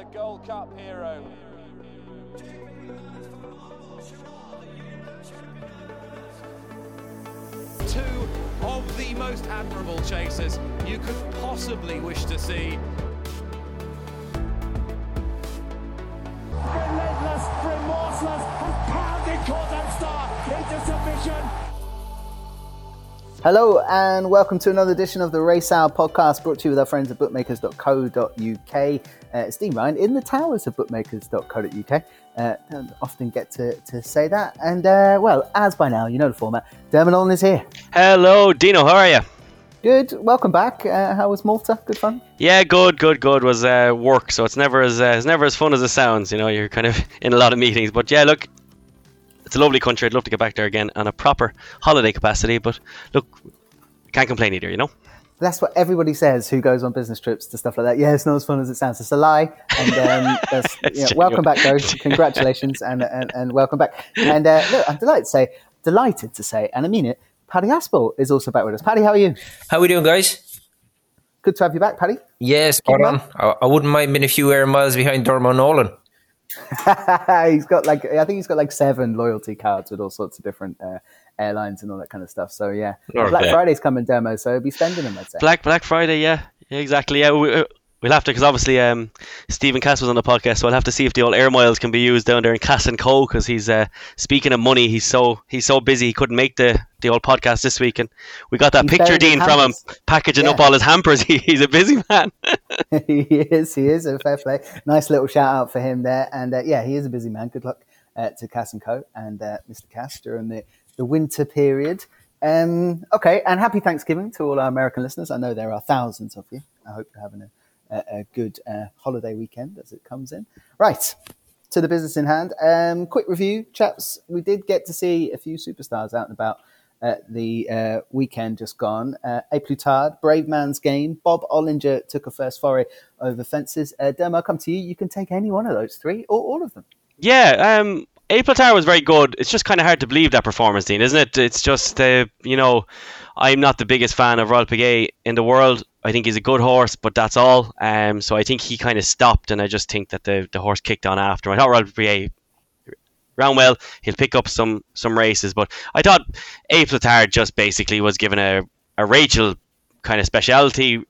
the Gold Cup hero. Two of the most admirable chasers you could possibly wish to see. Hello and welcome to another edition of the Race Hour podcast brought to you with our friends at bookmakers.co.uk. Uh, it's Dean Ryan in the towers of bookmakers.co.uk. Uh, don't often get to, to say that. And uh, well, as by now, you know the format. Dermot Nolan is here. Hello, Dino. How are you? Good. Welcome back. Uh, how was Malta? Good fun? Yeah, good, good, good. Was uh, work, so it's never as uh, it's never as fun as it sounds. You know, you're kind of in a lot of meetings. But yeah, look, it's a lovely country. I'd love to get back there again on a proper holiday capacity. But look, can't complain either. You know. That's what everybody says who goes on business trips to stuff like that. Yeah, it's not as fun as it sounds. It's a lie. And um, that's, you know, welcome back, though. Congratulations and, and, and welcome back. And uh, look, I'm delighted to say, delighted to say, and I mean it, Paddy Aspel is also back with us. Paddy, how are you? How are we doing, guys? Good to have you back, Paddy. Yes, spot on. I, I wouldn't mind being a few air miles behind Dermot Nolan. he's got like I think he's got like seven loyalty cards with all sorts of different uh, airlines and all that kind of stuff. So yeah. Black Friday's coming demo, so he'll be spending them. I'd say. Black Black Friday, yeah, yeah exactly. Yeah, we, uh, we'll have to because obviously um, Stephen Cass was on the podcast, so I'll have to see if the old air miles can be used down there in Cass and Co. Because he's uh, speaking of money, he's so he's so busy he couldn't make the the old podcast this week, and we got that He's picture Dean from him packaging up all his hampers. He, he's a busy man. he is. He is a fair play. Nice little shout out for him there. And uh, yeah, he is a busy man. Good luck uh, to Cass and Co. and uh, Mr. Cass during the, the winter period. Um, okay, and happy Thanksgiving to all our American listeners. I know there are thousands of you. I hope you're having a, a, a good uh, holiday weekend as it comes in. Right. To the business in hand. Um, quick review, chaps. We did get to see a few superstars out and about at the uh, weekend just gone. Uh, A Plus Tard, Brave Man's Game, Bob Olinger took a first foray over fences. Uh, I'll come to you. You can take any one of those three or all of them. Yeah, um, April Tower was very good. It's just kind of hard to believe that performance, Dean, isn't it? It's just, uh, you know, I'm not the biggest fan of Royal Pagaille in the world. I think he's a good horse, but that's all. Um, so I think he kind of stopped, and I just think that the, the horse kicked on after. I thought Royal ran well. He'll pick up some some races, but I thought April Tower just basically was given a, a Rachel kind of speciality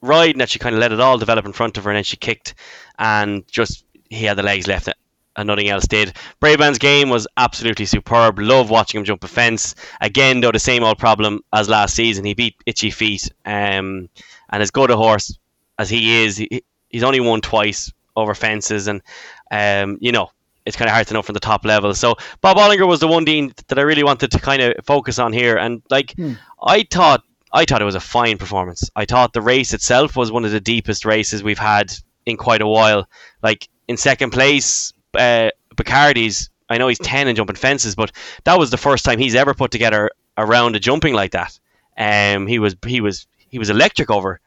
ride, and that she kind of let it all develop in front of her, and then she kicked, and just he had the legs left and nothing else did. Brave Man's game was absolutely superb. Love watching him jump a fence. Again, though, the same old problem as last season. He beat Itchy Feet, um, and as good a horse as he is, he, he's only won twice over fences, and um, you know. It's kind of hard to know from the top level. So Bob Olinger was the one Dean that I really wanted to kind of focus on here, and like I thought, I thought it was a fine performance. I thought the race itself was one of the deepest races we've had in quite a while. Like in second place, uh, Bacardys. I know he's ten and jumping fences, but that was the first time he's ever put together a round of jumping like that. Um, he was he was he was electric over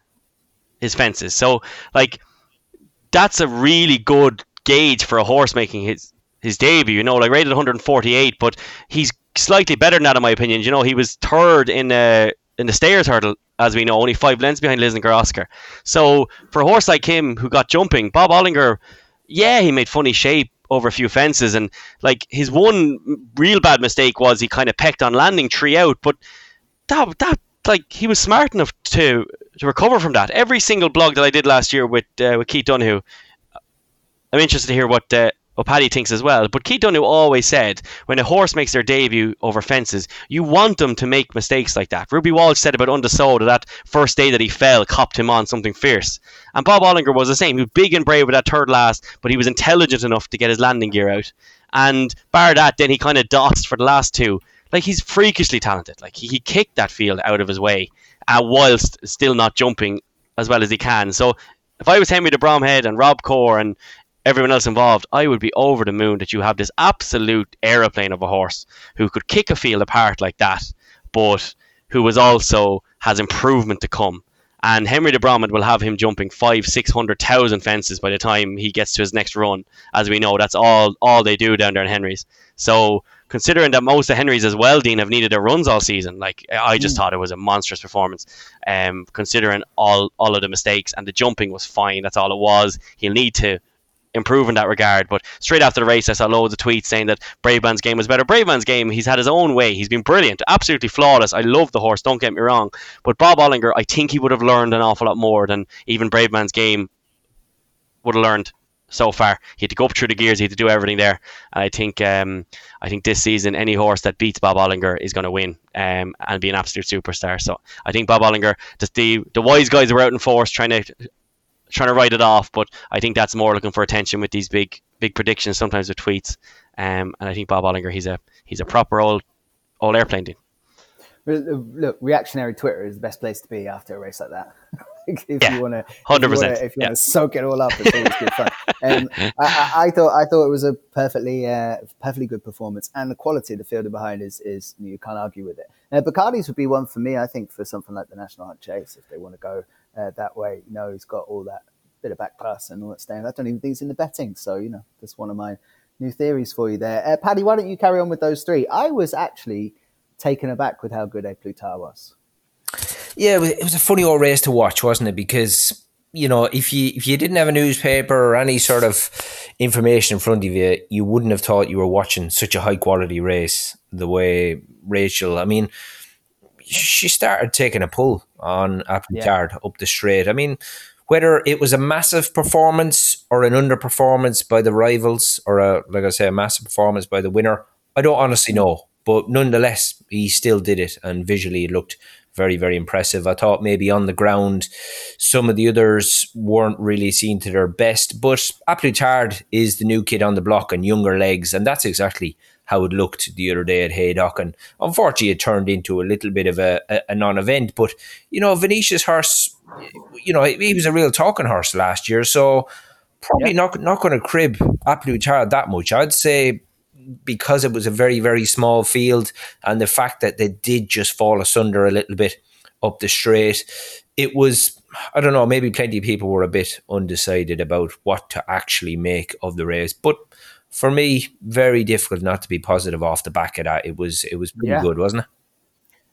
his fences. So like that's a really good gauge for a horse making his his debut. You know, like rated 148, but he's slightly better than that in my opinion. You know, he was third in uh, in the stairs hurdle, as we know, only five lengths behind Lisnagar Oscar. So for a horse like him who got jumping, Bob Olinger, yeah, he made funny shape over a few fences, and like his one real bad mistake was he kind of pecked on landing three out, but that that like he was smart enough to to recover from that. Every single blog that I did last year with uh, with Keith Donoghue, I'm interested to hear what uh, what Paddy thinks as well. But Keith Donoghue always said when a horse makes their debut over fences, you want them to make mistakes like that. Ruby Walsh said about Un De Sceaux that first day that he fell, copped him on something fierce. And Bob Olinger was the same. He was big and brave with that third last, but he was intelligent enough to get his landing gear out. And bar that, then he kind of dossed for the last two. Like he's freakishly talented. Like he, he kicked that field out of his way, uh, whilst still not jumping as well as he can. So if I was Henry de Bromhead and Robcour and everyone else involved, I would be over the moon that you have this absolute aeroplane of a horse who could kick a field apart like that, but who was also has improvement to come. And Henry de Bromhead will have him jumping five, six hundred thousand fences by the time he gets to his next run. As we know, that's all all they do down there in Henry's. So considering that most of Henry's as well, Dean, have needed their runs all season, like I just thought it was a monstrous performance. Um, considering all all of the mistakes and the jumping was fine. That's all it was. He'll need to improve in that regard. But straight after the race, I saw loads of tweets saying that Bravemans's game was better. Bravemans's game, he's had his own way. He's been brilliant, absolutely flawless. I love the horse, don't get me wrong. But Bob Olinger, I think he would have learned an awful lot more than even Bravemans's game would have learned so far. He had to go up through the gears. He had to do everything there. And I think um, I think this season any horse that beats Bob Olinger is going to win um, and be an absolute superstar. So I think Bob Olinger, just the the wise guys were out in force trying to trying to write it off, but I think that's more looking for attention with these big big predictions sometimes with tweets. Um, and I think Bob Olinger, he's a he's a proper old old airplane dude. Look, reactionary Twitter is the best place to be after a race like that. if Yeah, you want to, 100%, if you yeah. want to soak it all up, it's always good fun. Um, I, I, I thought I thought it was a perfectly uh, perfectly good performance, and the quality of the fielder behind is is you can't argue with it. Now, Bacardys would be one for me, I think, for something like the National Hunt Chase, if they want to go uh, that way. You know, he's got all that bit of back class and all that stuff. I don't even think he's in the betting, so you know, that's one of my new theories for you there. Uh, Paddy, why don't you carry on with those three? I was actually taken aback with how good A Plus Tard was. Yeah, it was, it was a funny old race to watch, wasn't it? Because you know, if you if you didn't have a newspaper or any sort of information in front of you, you wouldn't have thought you were watching such a high quality race. The way Rachel, I mean, she started taking a pull on A Plus Tard up the straight. I mean, whether it was a massive performance or an underperformance by the rivals, or a like I say, a massive performance by the winner, I don't honestly know. But nonetheless, he still did it, and visually it looked very, very impressive. I thought maybe on the ground, some of the others weren't really seen to their best, but A Plus Tard is the new kid on the block and younger legs, and that's exactly how it looked the other day at Haydock. And unfortunately, it turned into a little bit of a, a, a non event. But, you know, Venetia's horse, you know, he was a real talking horse last year, so probably not, not going to crib A Plus Tard that much. I'd say because it was a very, very small field and the fact that they did just fall asunder a little bit up the straight, it was, I don't know, maybe plenty of people were a bit undecided about what to actually make of the race. But for me, very difficult not to be positive off the back of that. It was it was pretty Yeah. good, wasn't it?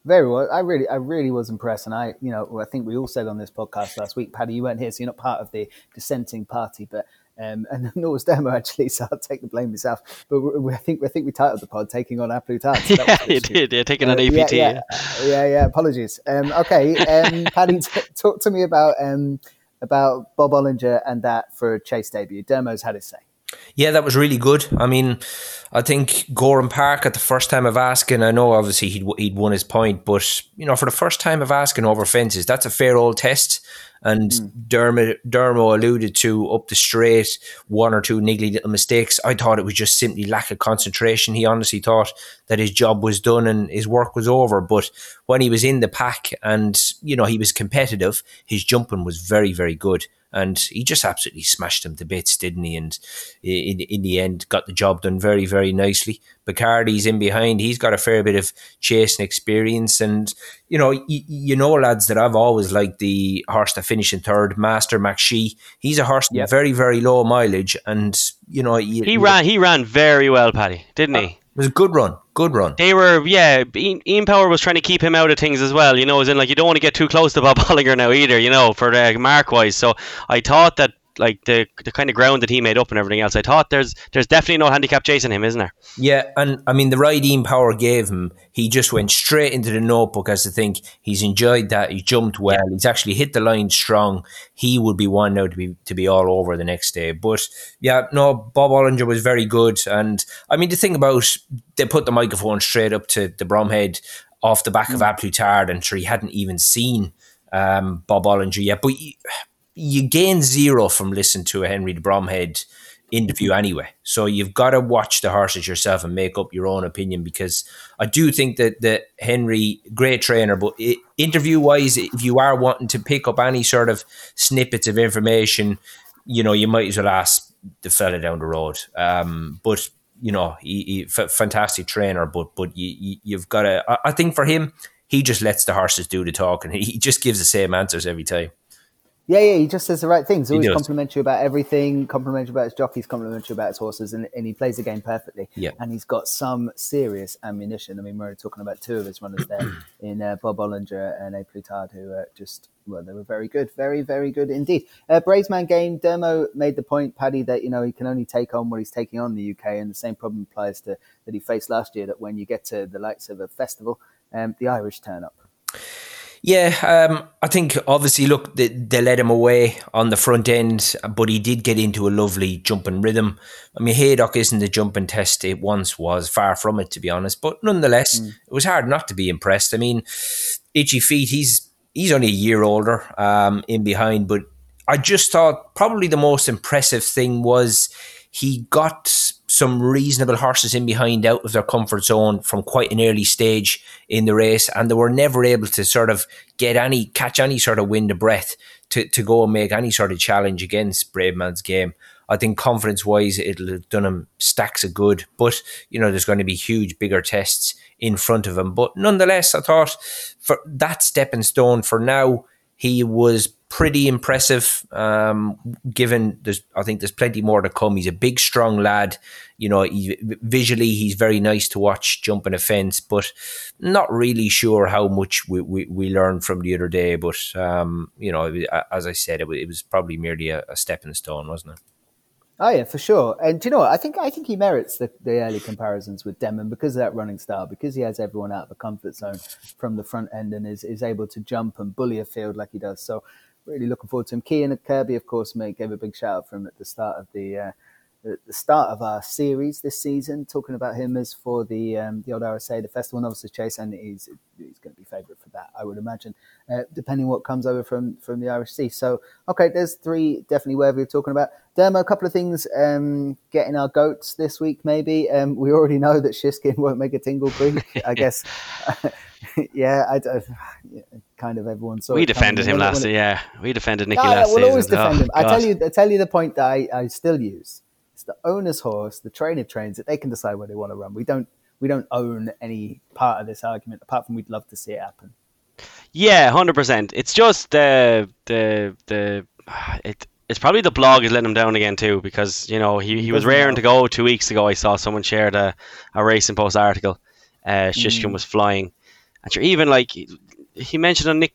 Very well. I really, I really was impressed, and I, you know, I think we all said on this podcast last week, Paddy, you weren't here, so you're not part of the dissenting party, but um, and nor was Demo actually, so I'll take the blame myself. But we, we, I think I think we titled the pod "Taking on A Plus Tard." So yeah, was you did. Yeah, taking an Uh, APT. Yeah, yeah, yeah, yeah. Apologies. Um, okay, um, Paddy, t- talk to me about um, about Bob Olinger and that for a chase debut. Demo's had his say. Yeah, that was really good. I mean, I think Gowran Park at the first time of asking, I know obviously he'd, he'd won his point, but, you know, for the first time of asking over fences, that's a fair old test. And hmm. Dermot, Dermo alluded to up the straight, one or two niggly little mistakes. I thought it was just simply lack of concentration. He honestly thought that his job was done and his work was over. But when he was in the pack and, you know, he was competitive, his jumping was very, very good and he just absolutely smashed them to bits, didn't he? And in, in the end, got the job done very, very nicely. Bacardys in behind; he's got a fair bit of chasing experience, and you know, y- you know, lads, that I've always liked the horse that finished in third, Master McShee. He's a horse Yep. with very, very low mileage, and you know, you, He ran. He ran very well, Paddy, didn't he? Uh, It was a good run, good run. They were, yeah. Ian, Power was trying to keep him out of things as well. You know, as in like you don't want to get too close to Bob Hollinger now either. You know, for uh, mark wise. So I thought that like the the kind of ground that he made up and everything else. I thought there's there's definitely no handicap chasing him, isn't there? Yeah, and I mean the ride Ian Power gave him, he just went straight into the notebook as to think he's enjoyed that. He jumped well. He's actually hit the line strong. He would be one now to be to be all over the next day. But yeah, no, Bob Olinger was very good. And I mean the thing about they put the microphone straight up to the Bromhead off the back of A Plus Tard, and sure he hadn't even seen um, Bob Olinger yet. But you gain zero from listening to a Henry de Bromhead interview anyway. So you've got to watch the horses yourself and make up your own opinion because I do think that that Henry, great trainer, but interview wise, if you are wanting to pick up any sort of snippets of information, you know, you might as well ask the fella down the road. Um, but you know, he, he f- fantastic trainer, but but you, you you've got to. I, I think for him, he just lets the horses do the talking. He just gives the same answers every time. Yeah, yeah, he just says the right things. Always complimentary about everything, complimentary about his jockeys, complimentary about his horses, and, and he plays the game perfectly. Yeah. And he's got some serious ammunition. I mean, we're talking about two of his runners there in uh, Bob Olinger and A Plus Tard, who uh, just, well, they were very good. Very, very good indeed. Uh, Bravesman game, Dermo made the point, Paddy, that, you know, he can only take on what he's taking on in the UK. And the same problem applies to that he faced last year, that when you get to the likes of a festival, um, the Irish turn up. Yeah, um, I think obviously, look, they, they let him away on the front end, but he did get into a lovely jumping rhythm. I mean, Haydock isn't the jumping test it once was, far from it, to be honest. But nonetheless, it was hard not to be impressed. I mean, Itchy Feet, he's he's only a year older um, in behind, but I just thought probably the most impressive thing was he got some reasonable horses in behind out of their comfort zone from quite an early stage in the race, and they were never able to sort of get any catch any sort of wind of breath to, to go and make any sort of challenge against Brave Man's game. I think confidence wise, it'll have done him stacks of good, but you know, there's going to be huge, bigger tests in front of him. But nonetheless, I thought for that stepping stone for now, he was pretty impressive. Um, given there's, I think there's plenty more to come. He's a big, strong lad. You know, he, visually he's very nice to watch jumping a fence, but not really sure how much we, we, we learned from the other day. But um, you know, as I said, it was, it was probably merely a, a stepping stone, wasn't it? Oh yeah, for sure. And you know what? I think I think he merits the, the early comparisons with Demon because of that running style, because he has everyone out of the comfort zone from the front end and is, is able to jump and bully a field like he does. So really looking forward to him. Kean and Kirby, of course, mate, gave a big shout out for him at the start of the uh, the, start of our series this season, talking about him as for the um, the old RSA, the festival novices chase, and he's he's going to be favourite for that, I would imagine, uh, depending what comes over from from the Irish Sea. So okay, there's three definitely worthy of talking about. Dermo, a couple of things um, getting our goats this week, maybe. Um, we already know that Shishkin won't make a Tingle Creek. I guess, yeah, I, I, kind of everyone saw. We defended him last year. Yeah, we defended Nicky last we'll season. always defend Oh, him. I tell you, I tell you the point that I, I still use. It's the owner's horse, the trainer trains it. They can decide where they want to run. We don't we don't own any part of this argument, apart from we'd love to see it happen. Yeah, hundred percent. It's just the the the it. It's probably the blog is letting him down again too because you know he, he was raring know. to go two weeks ago. I saw someone shared a, a racing post article. Uh, Shishkin was flying, and sure, even like he mentioned on Nick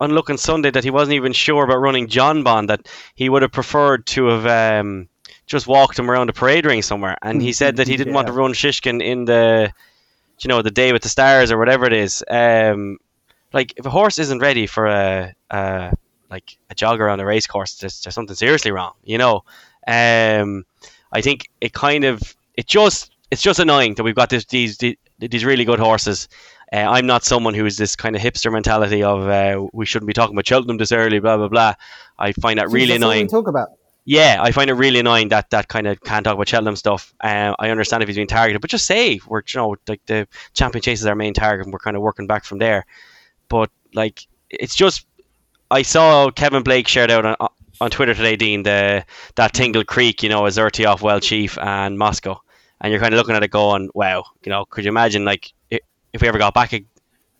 on Looking Sunday that he wasn't even sure about running John Bond. That he would have preferred to have um, just walked him around a parade ring somewhere. And he said that he didn't want to run Shishkin in the you know the day with the stars or whatever it is. Um, like if a horse isn't ready for a, a like a jog around a race course, there's, there's something seriously wrong. You know, um, I think it kind of it just it's just annoying that we've got this these these, these really good horses. Uh, I'm not someone who is this kind of hipster mentality of uh, we shouldn't be talking about Cheltenham this early, blah blah blah. I find that really That's annoying. Talk about. Yeah, I find it really annoying that that kind of can't talk about Cheltenham stuff. Um, I understand if he's being targeted, but just say we're you know like the champion chase is our main target, and we're kind of working back from there. But like it's just I saw Kevin Blake shared out on, on Twitter today, Dean, the that Tingle Creek, you know, is off Well Chief and Moscow, and you're kind of looking at it going, wow, you know, could you imagine like if we ever got back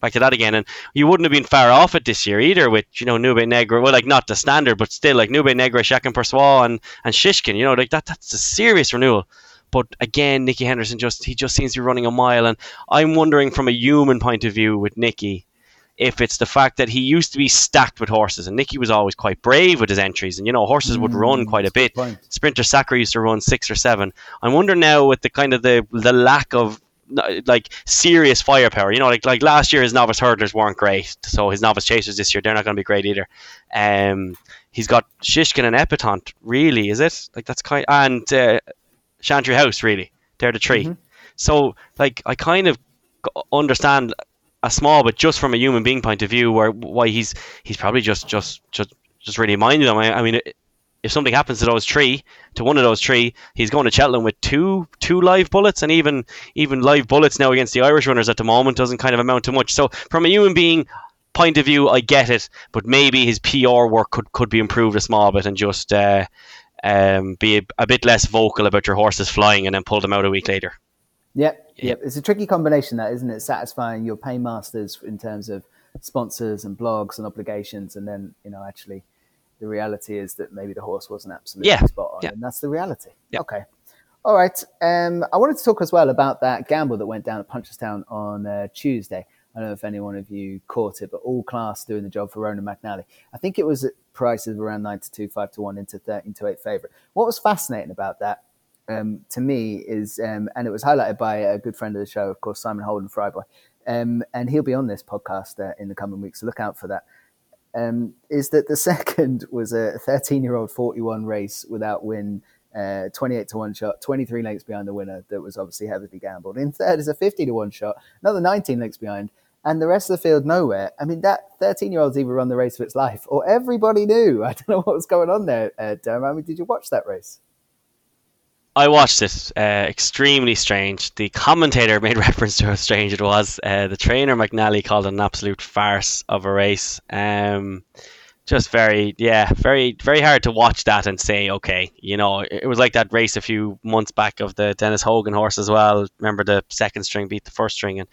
back to that again, and you wouldn't have been far off it this year either with you know Nube Negra, well, like not the standard, but still like Nube Negra, Chacun Pour Soi, and and Shishkin, you know, like that that's a serious renewal. But again, Nicky Henderson just he just seems to be running a mile, and I'm wondering from a human point of view with Nicky if it's the fact that he used to be stacked with horses, and Nicky was always quite brave with his entries, and you know horses would run quite a bit. Sprinter Sacre used to run six or seven. I'm wondering now with the kind of the the lack of like serious firepower. You know, like like last year his novice hurdlers weren't great, so his novice chasers this year they're not going to be great either. Um, he's got Shishkin and Epatante, really, is it? Like that's kind and uh, Chantry House, really. They're the 3 So like I kind of understand a small, but just from a human being point of view, where why he's he's probably just just just just really minded them. I, I mean, if something happens to those three, to one of those three, he's going to Cheltenham with two two live bullets, and even even live bullets now against the Irish runners at the moment doesn't kind of amount to much. So from a human being point of view, I get it, but maybe his PR work could could be improved a small bit and just. Uh, um, be a, a bit less vocal about your horses flying and then pull them out a week later. Yep, yep. It's a tricky combination, that isn't it? Satisfying your paymasters in terms of sponsors and blogs and obligations, and then you know actually the reality is that maybe the horse wasn't absolutely Yeah, spot on, yeah. and that's the reality. Yeah. Okay. All right. Um, I wanted to talk as well about that gamble that went down at Punchestown on uh, Tuesday. I don't know if any one of you caught it, but all class doing the job for Ronan McNally. I think it was at prices of around 9 to 2, 5 to 1 into 13 to 8 favourite. What was fascinating about that um, to me is, um, and it was highlighted by a good friend of the show, of course, Simon Holden Fryboy, um, and he'll be on this podcast uh, in the coming weeks, so look out for that. Um, is that the second was a 13 year old 41 race without win, uh, 28 to 1 shot, 23 lengths behind the winner that was obviously heavily gambled. In third is a 50 to 1 shot, another 19 lengths behind, and the rest of the field nowhere. I mean, that 13 year old's either run the race of its life or everybody knew. I don't know what was going on there, uh. I mean, did you watch that race? I watched it. Uh, extremely strange. The commentator made reference to how strange it was. Uh, the trainer McNally called it an absolute farce of a race. Um, just very, yeah, very, very hard to watch that and say, okay, you know, it was like that race a few months back of the Dennis Hogan horse as well. Remember the second string beat the first string and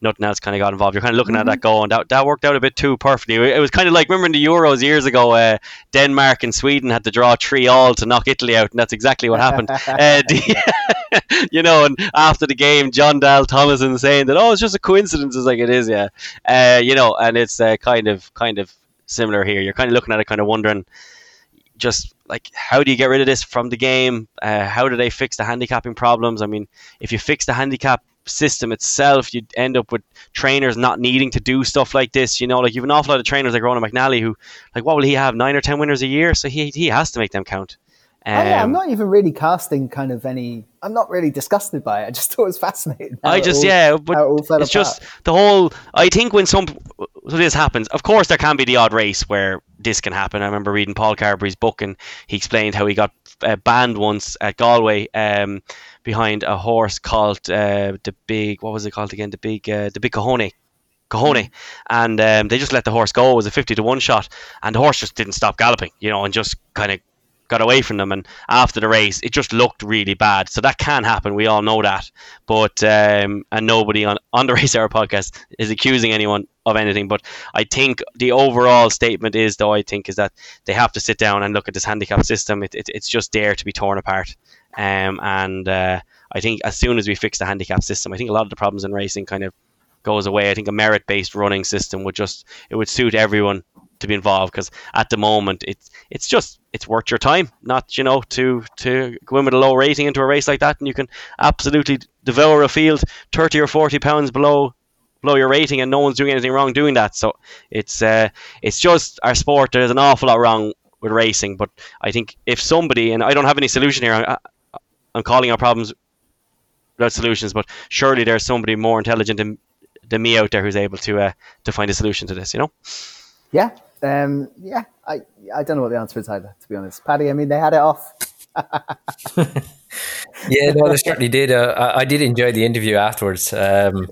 nothing else kind of got involved. You're kind of looking at that going, that, that worked out a bit too perfectly. It was kind of like, remember in the Euros years ago, uh, Denmark and Sweden had to draw three all to knock Italy out, and that's exactly what happened. uh, the, you know, and after the game, Jon Dahl Tomasson saying that, oh, it's just a coincidence. It's like, it is, yeah. Uh, you know, and it's uh, kind of, kind of similar here. You're kind of looking at it, kind of wondering, just like how do you get rid of this from the game? Uh, how do they fix the handicapping problems? I mean, if you fix the handicap system itself, you'd end up with trainers not needing to do stuff like this. You know, like you've an awful lot of trainers like Ronan McNally who, like, what will he have? Nine or ten winners a year, so he he has to make them count. Um, Oh, yeah, I'm not even really casting kind of any. I'm not really disgusted by it. I just thought it was fascinating. I just all- yeah, but it all fell it's apart. just the whole. I think when some so this happens, of course there can be the odd race where this can happen. I remember reading Paul Carberry's book and he explained how he got uh, banned once at Galway um, behind a horse called uh, the big what was it called again? The big uh, the big Cajone. Cajone, and um, they just let the horse go. It was a fifty to one shot, and the horse just didn't stop galloping, you know, and just kind of got away from them. And after the race, it just looked really bad. So that can happen. We all know that. But um, and nobody on on the Race Hour podcast is accusing anyone of anything. But I think the overall statement is, though, I think is that they have to sit down and look at this handicap system. It, it, it's just there to be torn apart. Um, and uh, I think as soon as we fix the handicap system, I think a lot of the problems in racing kind of goes away. I think a merit based running system would just it would suit everyone to be involved because at the moment it's it's just it's worth your time not you know to to go in with a low rating into a race like that and you can absolutely devour a field 30 or 40 pounds below below your rating and no one's doing anything wrong doing that so it's uh it's just our sport there's an awful lot wrong with racing but I think if somebody and I don't have any solution here I, I'm calling out problems without solutions but surely there's somebody more intelligent than, than me out there who's able to uh, to find a solution to this you know Yeah, um, yeah. I I don't know what the answer is either, to be honest. Paddy, I mean, they had it off. Yeah, no, they certainly did. Uh, I, I did enjoy the interview afterwards. Um,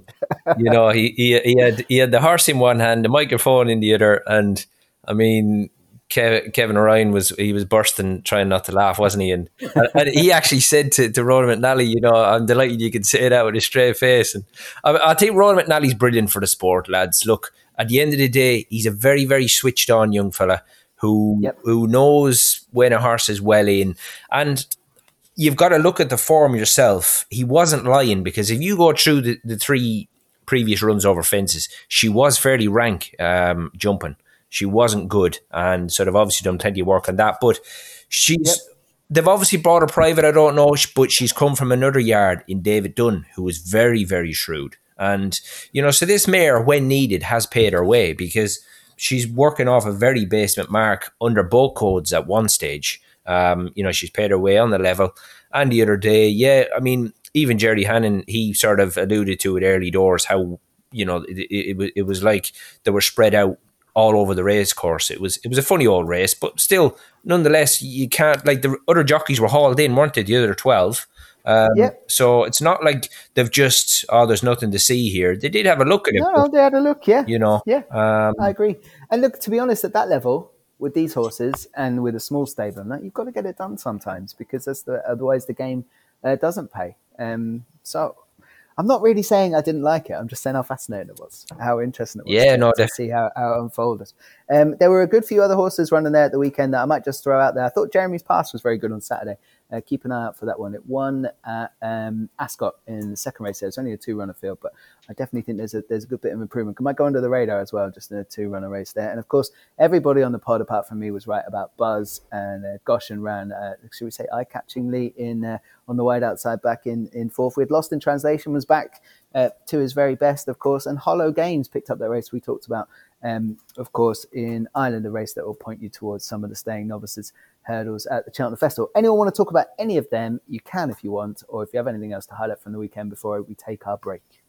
you know, he, he he had he had the horse in one hand, the microphone in the other, and I mean, Kev, Kevin Ryan was he was bursting, trying not to laugh, wasn't he? And, and he actually said to, to Ronan McNally, you know, I'm delighted you can say that with a straight face. And I, I think Ronan McNally's brilliant for the sport, lads. Look, at the end of the day, he's a very very switched on young fella who Yep. who knows when a horse is well in and you've got to look at the form yourself. He wasn't lying because if you go through the, the three previous runs over fences, she was fairly rank um, jumping. She wasn't good, and sort of obviously done plenty of work on that. But she's they've obviously brought her private. I don't know, but she's come from another yard in David Dunn, who is very very shrewd. And you know, so this mare, when needed, has paid her way because she's working off a very basement mark under both codes at one stage. Um, you know, she's paid her way on the level. And the other day, yeah, I mean, even Jerry Hannon, he sort of alluded to it early doors how you know it, it, it, it was like they were spread out all over the race course. It was it was a funny old race, but still, nonetheless, you can't like the other jockeys were hauled in, weren't they? The other twelve. Um, Yep. So it's not like they've just oh, there's nothing to see here. They did have a look at it, No, no, they had a look. Yeah, you know. yeah. Um, I agree. And look, to be honest, at that level, with these horses and with a small stable, and that you've got to get it done sometimes because that's the, otherwise the game uh, doesn't pay. Um, so I'm not really saying I didn't like it. I'm just saying how fascinating it was, how interesting it was. Yeah, to, no, to see how, how it unfolded. Um, there were a good few other horses running there at the weekend that I might just throw out there. I thought Jeremy's Pass was very good on Saturday. Uh, keep an eye out for that one. It won at um, Ascot in the second race. There. It's only a two-runner field, but I definitely think there's a there's a good bit of improvement. It might go under the radar as well, just in a two-runner race there. And of course, everybody on the pod apart from me was right about Buzz and uh, Goshen ran. Uh, should we say eye-catchingly in uh, on the wide outside back in in fourth. We had Lost in Translation was back uh, to his very best, of course, and Hollow Games picked up that race we talked about. Um, of course, in Ireland, a race that will point you towards some of the staying novices hurdles at the Cheltenham Festival. Anyone want to talk about any of them? You can if you want, or if you have anything else to highlight from the weekend before we take our break.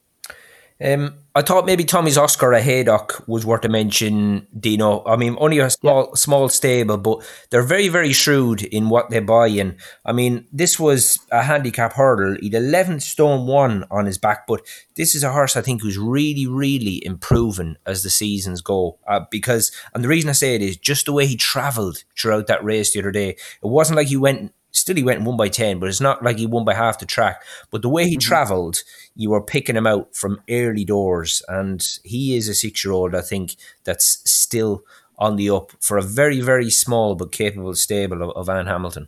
Um, I thought maybe Tommy's Oscar at Haydock was worth a mention, Dino. I mean, only a small yeah. small stable, but they're very, very shrewd in what they buy. And I mean, this was a handicap hurdle. He'd 11 stone one on his back, but this is a horse I think who's really, really improving as the seasons go. Uh, because, and the reason I say it is just the way he travelled throughout that race the other day. It wasn't like he went still he went and won by 10 but it's not like he won by half the track but the way he mm-hmm. traveled you were picking him out from early doors and he is a six year old i think that's still on the up for a very very small but capable stable of, of anne hamilton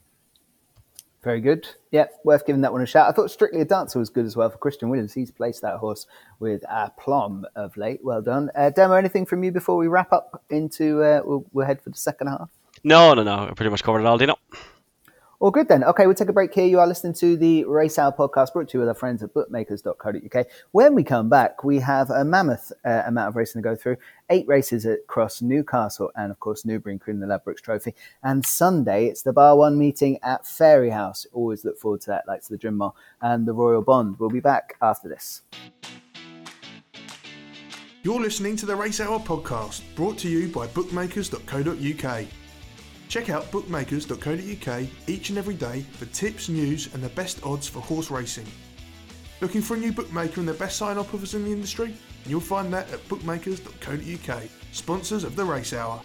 very good. Yeah, worth giving that one a shout. I thought Strictly a Dancer was good as well for Christian Williams. He's placed that horse with aplomb of late. Well done. Uh, Demo, anything from you before we wrap up into, uh, we'll, we'll head for the second half? No, no, no. I pretty much covered it all, Dino. All good then. Okay, we'll take a break here. You are listening to the Race Hour podcast brought to you with our friends at bookmakers.co.uk. When we come back, we have a mammoth uh, amount of racing to go through. Eight races across Newcastle and, of course, Newbury, including the Ladbrokes Trophy. And Sunday, it's the Bar 1 meeting at Fairyhouse. Always look forward to that, like to the Mawr and the Royal Bond. We'll be back after this. You're listening to the Race Hour podcast brought to you by bookmakers.co.uk. Check out bookmakers.co.uk each and every day for tips, news, and the best odds for horse racing. Looking for a new bookmaker and the best sign up offers in the industry? You'll find that at bookmakers.co.uk, sponsors of the Race Hour.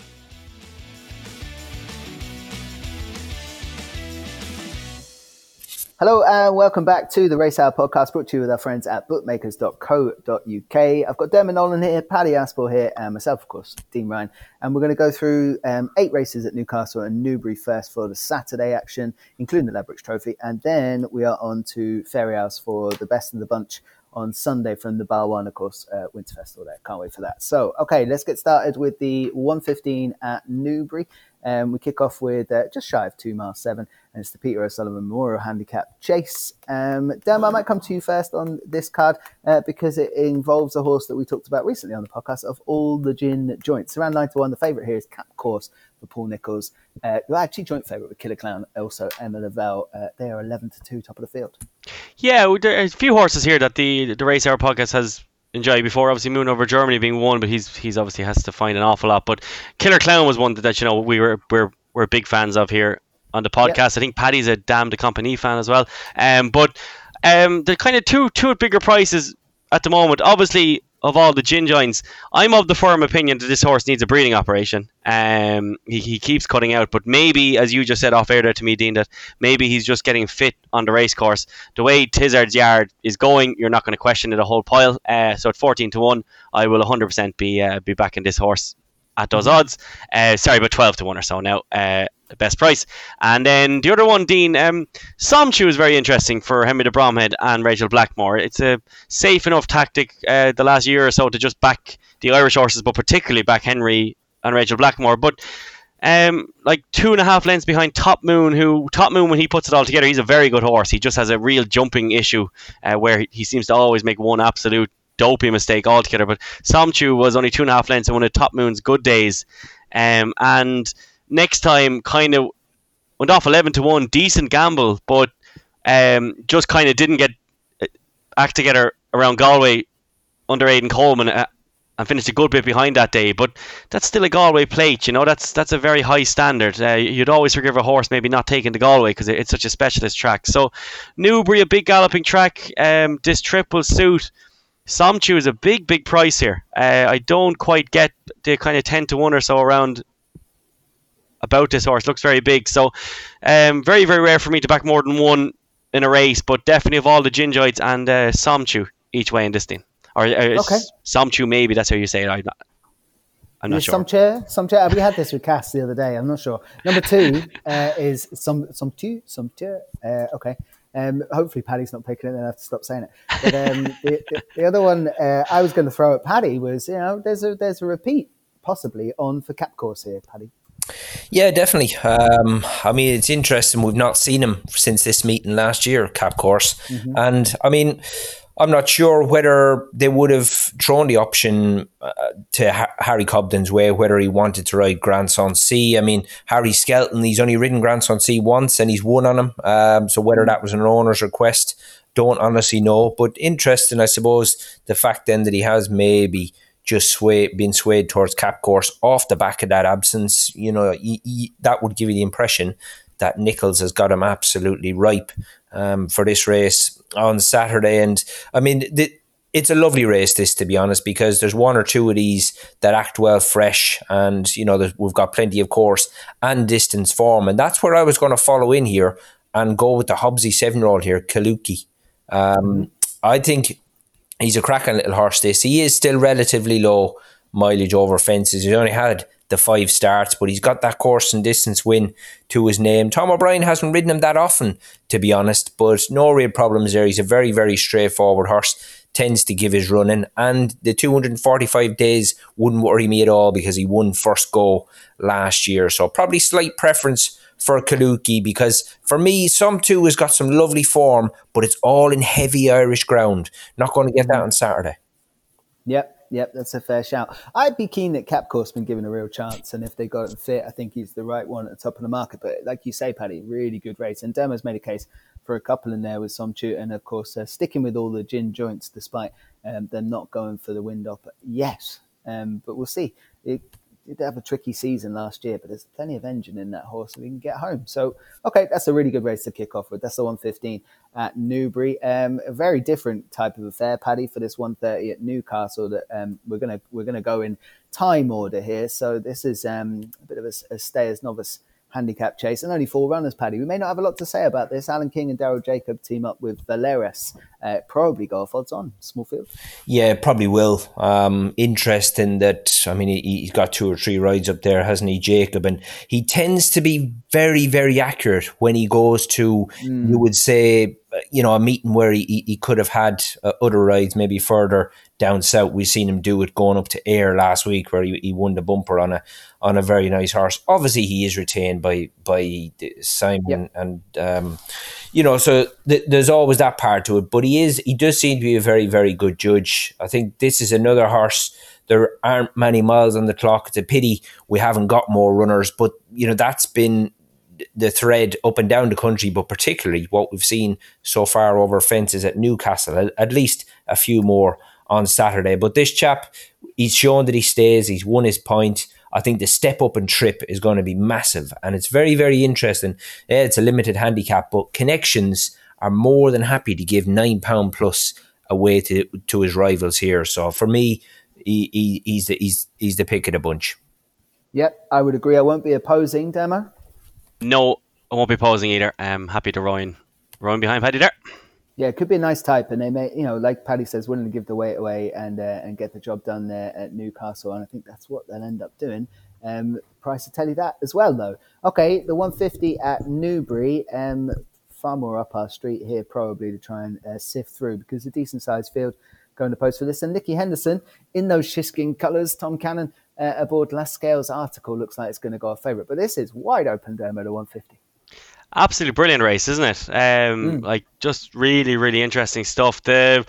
Hello and welcome back to the Race Hour podcast brought to you with our friends at bookmakers.co.uk. I've got Dermot Nolan here, Paddy Aspel here, and myself, of course, Dean Ryan. And we're going to go through um, eight races at Newcastle and Newbury first for the Saturday action, including the Ladbrokes Trophy. And then we are on to Fairyhouse for the best of the bunch on Sunday from the One, of course, uh, Festival there. Can't wait for that. So, okay, let's get started with the 115 at Newbury. Um, we kick off with uh, just shy of two miles seven, and it's the Peter O'Sullevan Memorial Handicap Chase. Um, Dem, I might come to you first on this card uh, because it involves a horse that we talked about recently on the podcast of all the gin joints. Around nine to one, the favourite here is Kapcorse for Paul Nicholls. Uh, well, actually, joint favourite with Killer Clown, also Emma Lavelle. Uh, they are 11 to 2, top of the field. Yeah, there's a few horses here that the, the Race Hour podcast has enjoy before. Obviously, Moon over Germany being one, but he's he's obviously has to find an awful lot. But Killer Clown was one that, that you know we were we're we're big fans of here on the podcast. Yep. I think Paddy's a Dame de Compagnie fan as well. Um, but um, the kind of two two bigger prices at the moment. Obviously, of all the gin joints, I'm of the firm opinion that this horse needs a breeding operation. Um, he, he keeps cutting out, but maybe, as you just said off air there to me, Dean, that maybe he's just getting fit on the race course. The way Tizzard's Yard is going, you're not going to question it a whole pile. Uh, so at 14 to 1, I will 100% be uh, be backing this horse at those odds. Uh, sorry, but 12 to 1 or so now. Uh, best price. And then the other one, Dean, um, Somchu is very interesting for Henry de Bromhead and Rachel Blackmore. It's a safe enough tactic uh, the last year or so to just back the Irish horses, but particularly back Henry and Rachel Blackmore. But um, like two and a half lengths behind Top Moon, who Top Moon when he puts it all together, he's a very good horse. He just has a real jumping issue uh, where he seems to always make one absolute dopey mistake altogether. But Somchu was only two and a half lengths in one of Top Moon's good days, um, and next time kind of went off 11 to 1 decent gamble but um, just kind of didn't get uh, act together around Galway under Aidan Coleman uh, and finished a good bit behind that day but that's still a Galway plate you know that's that's a very high standard. Uh, you'd always forgive a horse maybe not taking the Galway because it's such a specialist track. So Newbury a big galloping track um, this trip will suit. Somchu is a big big price here. Uh, I don't quite get the kind of 10 to 1 or so around about this horse. Looks very big. So, um, very, very rare for me to back more than one in a race, but definitely of all the Gin Joints and uh, Somchu, each way in this thing. Or, or Okay. two maybe that's how you say it. I'm not, I'm not sure. Some chair. We had this with Cass the other day. I'm not sure. Number two uh, is some some chair. Uh, okay. Um, hopefully Paddy's not picking it. Then I have to stop saying it. But um, the, the, the other one uh, I was going to throw at Paddy was you know there's a there's a repeat possibly on for Kapcorse here, Paddy. Yeah, definitely. Um, I mean, it's interesting. We've not seen him since this meeting last year, Kapcorse. And I mean, I'm not sure whether they would have thrown the option uh, to ha- Harry Cobden's way, whether he wanted to ride Grand Sancy. I mean, Harry Skelton, he's only ridden Grand Sancy once and he's won on him. Um, so whether that was an owner's request, don't honestly know. But interesting, I suppose, the fact then that he has maybe just sway, been swayed towards Kapcorse off the back of that absence. You know, y- y- that would give you the impression that Nicholls has got him absolutely ripe um, for this race on Saturday. And I mean, the, it's a lovely race, this to be honest, because there's one or two of these that act well fresh, and you know we've got plenty of course and distance form, and that's where I was going to follow in here and go with the Hobbsy seven year old here, Kalooki. Um, I think he's a cracking little horse. This he is still relatively low mileage over fences. He's only had the five starts, but he's got that course and distance win to his name. Tom O'Brien hasn't ridden him that often, to be honest, but no real problems there. He's a very, very straightforward horse. Tends to give his running, and the 245 days wouldn't worry me at all because he won first go last year. So probably slight preference for Kalooki because for me, some two has got some lovely form, but it's all in heavy Irish ground. Not going to get that on Saturday. Yep, yep, that's a fair shout. I'd be keen that Kapcorse been given a real chance, and if they got him fit, I think he's the right one at the top of the market. But like you say, Paddy, really good race, and Demo's made a case for a couple in there with Somchu, and of course uh, sticking with all the gin joints despite um, them not going for the wind up yet. Um, but we'll see. It, did have a tricky season last year, but there's plenty of engine in that horse, so we can get home. So, okay, that's a really good race to kick off with. That's the 115 at Newbury. Um, a very different type of affair, Paddy, for this 130 at Newcastle. That um, we're gonna we're gonna go in time order here. So this is um, a bit of a, a stayers novice handicap chase and only four runners, Paddy. We may not have a lot to say about this. Alan King and Daryl Jacob team up with Valeris. Uh, probably golf odds on small field. Yeah, probably will. Um, interesting that I mean he, he's got two or three rides up there, hasn't he, Jacob? And he tends to be very, very accurate when he goes to. You would say, you know, a meeting where he, he, could have had uh, other rides, maybe further down south. We've seen him do it going up to Ayr last week, where he, he won the bumper on a on a very nice horse. Obviously, he is retained by by Simon Yep. and. Um, you know, so th- there's always that part to it. But he is, he does seem to be a very, very good judge. I think this is another horse. There aren't many miles on the clock. It's a pity we haven't got more runners, but you know that's been the thread up and down the country, but particularly what we've seen so far over fences at Newcastle. At, least a few more on Saturday. But this chap, he's shown that he stays. He's won his point. I think the step up and trip is going to be massive, and it's very, very interesting. Yeah, it's a limited handicap, but connections are more than happy to give nine pound plus away to to his rivals here. So for me, he, he he's the he's he's the pick of the bunch. Yep, I would agree. I won't be opposing Demo. No, I won't be pausing either. I'm happy to rowing, rowing behind Paddy there. Yeah, it could be a nice type, and they may, you know, like Paddy says, willing to give the weight away and uh, and get the job done there at Newcastle, and I think that's what they'll end up doing. Um, Price to tell you that as well, though. Okay, the 150 at Newbury, um, far more up our street here, probably to try and uh, sift through because a decent sized field going to post for this. And Nicky Henderson in those Shishkin colours, Tom Cannon uh, aboard Last Scales article looks like it's going to go a favourite, but this is wide open down at the 150. Absolutely brilliant race, isn't it? Um, Like just really, really interesting stuff. The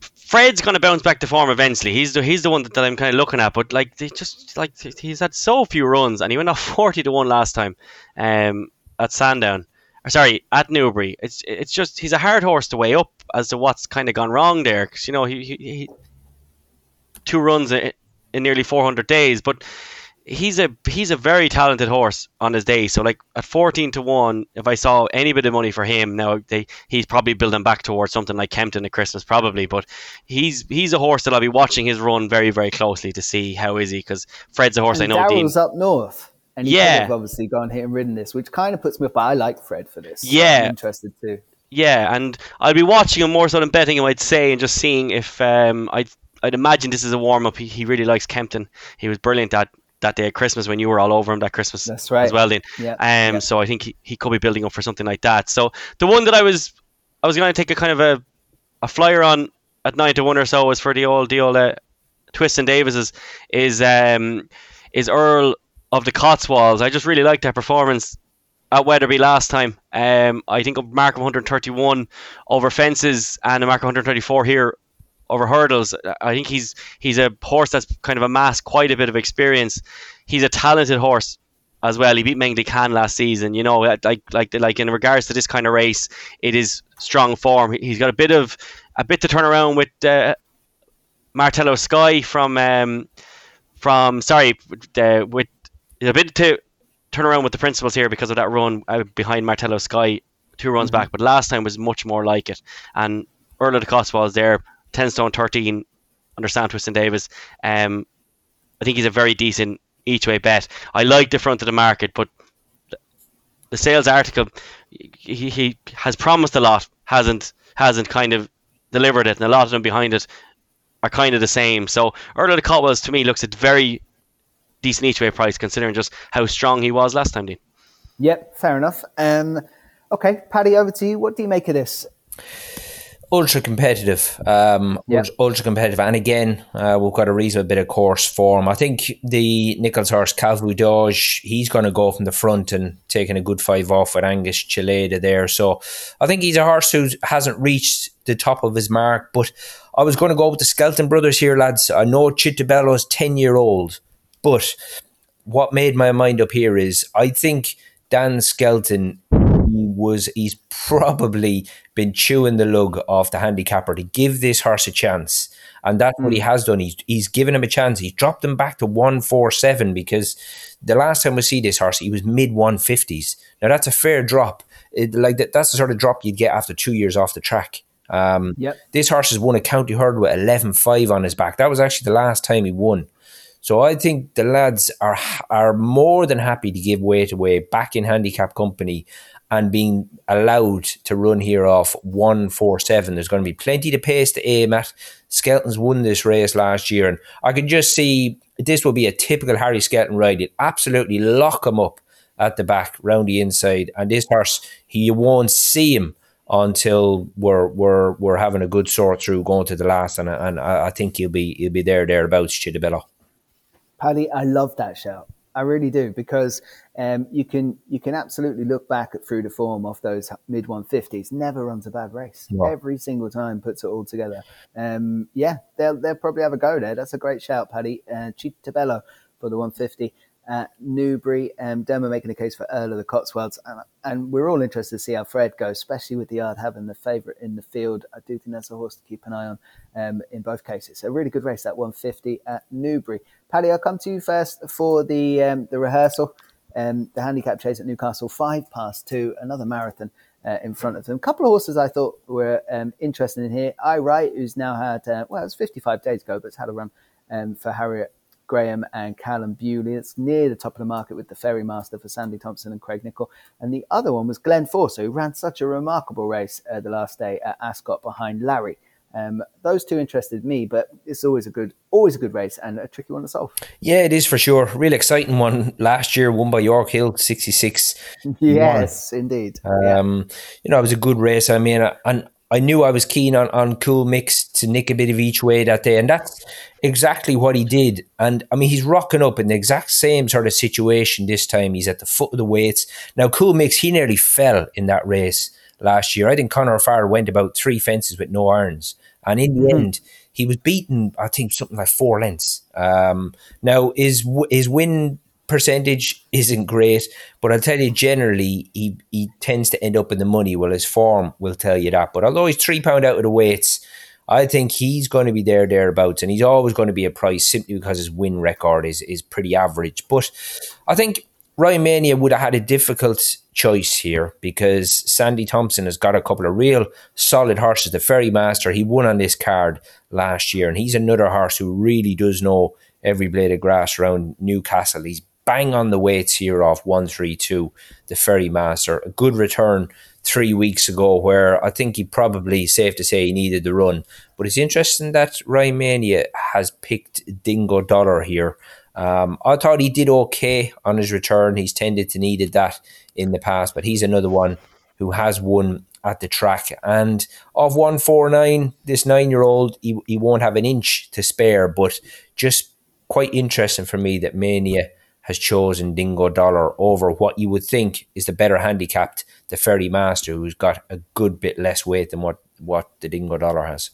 Fred's going to bounce back to form eventually. He's the he's the one that, that I'm kind of looking at. But like they just like he's had so few runs, and he went off forty to one last time um, at Sandown. Or sorry, at Newbury. It's it's just he's a hard horse to weigh up as to what's kind of gone wrong there. Because you know he, he, he two runs in, nearly 400 days, but he's a he's a very talented horse on his day. So like at 14 to one, if I saw any bit of money for him, now they he's probably building back towards something like Kempton at Christmas probably. But he's he's a horse that I'll be watching his run very very closely to see how is he because Fred's a horse and I know. Dean. Up north. And he's Yeah. obviously gone here and ridden this, which kind of puts me up. I like Fred for this. Yeah. I'm interested too. Yeah, and I'll be watching him more so than betting him, I'd say, and just seeing if um, I'd I'd imagine this is a warm up. He, he really likes Kempton. He was brilliant that that day at Christmas when you were all over him that Christmas That's right. as well. Then, Yeah, um, yeah. so I think he, he could be building up for something like that. So the one that I was I was going to take a kind of a a flyer on at nine to one or so was for the old the old uh, Twiston-Davies's is um is Earl of the Cotswolds. I just really liked their performance at Wetherby last time. Um, I think a mark of 131 over fences and a mark of 134 here over hurdles. I think he's he's a horse that's kind of amassed quite a bit of experience. He's a talented horse as well. He beat Mengli Khan last season. You know, like like like in regards to this kind of race, it is strong form. He's got a bit of a bit to turn around with uh, Martello Sky from um, from sorry uh, with a bit to turn around with the principles here because of that run uh, behind Martello Sky two runs back. But last time was much more like it. And Earl of the Cotswolds there, ten stone thirteen under Sam and Davis. Um, I think he's a very decent each way bet. I like the front of the market, but the sales article he, he has promised a lot, hasn't hasn't kind of delivered it, and a lot of them behind it are kind of the same. So Earl of Cotswolds to me looks at very decent each way price considering just how strong he was last time. Dean. Yep, fair enough. Um, okay, Paddy, over to you. What do you make of this? Ultra competitive, um, Yeah. ultra, ultra competitive, and again, uh, we've got a reasonable bit of course form. I think the Nicholls horse Calva D'Auge, he's going to go from the front and taking a good five off with Angus Cheleda there. So I think he's a horse who hasn't reached the top of his mark. But I was going to go with the Skelton brothers here, lads. I know Ch'tibello's ten year old, but what made my mind up here is I think Dan Skelton was he's probably been chewing the lug off the handicapper to give this horse a chance. And that's what he has done. He's he's given him a chance. He's dropped him back to one four seven because the last time we see this horse, he was mid one fifties. Now that's a fair drop. It, like that, that's the sort of drop you'd get after two years off the track. Um, Yep. This horse has won a county hurdle with 11-5 on his back. That was actually the last time he won. So I think the lads are are more than happy to give weight away back in handicap company and being allowed to run here off one four seven. There's going to be plenty to pace to aim at. Skelton's won this race last year, and I can just see this will be a typical Harry Skelton ride. It absolutely lock him up at the back, round the inside, and this horse he won't see him until we're we're we're having a good sort through going to the last, and and I, I think he'll be he'll be there thereabouts, Ch'tibello. Paddy, I love that shout. I really do because um, you can you can absolutely look back at through the form of those mid 150s. Never runs a bad race. Every single time puts it all together. Um, yeah, they'll they'll probably have a go there. That's a great shout, Paddy. Uh, bello for the 150 at Newbury. Um, Dem making a case for Earl of the Cotswolds, and, and, we're all interested to see how Fred goes, especially with the yard having the favourite in the field. I do think that's a horse to keep an eye on um, in both cases. So really good race that 150 at Newbury. Paddy, I'll come to you first for the um, the rehearsal. Um, the handicap chase at Newcastle, five past two, another marathon. Uh, in front of them. A couple of horses I thought were um, interesting in here. Aye Right, who's now had, uh, well, it was 55 days ago, but it's had a run um, for Harriet Graham and Callum Bewley. It's near the top of the market with the Ferry Master for Sandy Thomson and Craig Nicol. And the other one was Glen Forsa, who ran such a remarkable race uh, the last day at Ascot behind Larry. Um, those two interested me, but it's always a good, always a good race and a tricky one to solve. Yeah, it is for sure. Real exciting one last year, won by York Hill, sixty six. Yes, indeed. yeah. Um, you know, it was a good race. I mean, and I knew I was keen on, on Cool Mix to nick a bit of each way that day, and that's exactly what he did. And I mean, he's rocking up in the exact same sort of situation this time. He's at the foot of the weights. Now, Cool Mix, he nearly fell in that race last year. I think Conor Farr went about three fences with no irons, and in the end, he was beaten. I think something like four lengths. Um, now, his his win percentage isn't great, but I'll tell you generally he he tends to end up in the money. Well, his form will tell you that. But although he's three pound out of the weights, I think he's going to be there thereabouts, and he's always going to be a price simply because his win record is is pretty average. But I think Ryan Mania would have had a difficult choice here because Sandy Thomson has got a couple of real solid horses. The Ferry Master, he won on this card last year, and he's another horse who really does know every blade of grass around Newcastle. He's bang on the weights here off 132, the Ferry Master. A good return three weeks ago, where I think he probably safe to say he needed the run. But it's interesting that Ryan Mania has picked Dingo Dollar here. Um, I thought he did okay on his return. He's tended to needed that in the past, but he's another one who has won at the track. And of 149, this nine year old, he, he won't have an inch to spare, but just quite interesting for me that Mania has chosen Dingo Dollar over what you would think is the better handicapped, the Ferry Master, who's got a good bit less weight than what, what the Dingo Dollar has.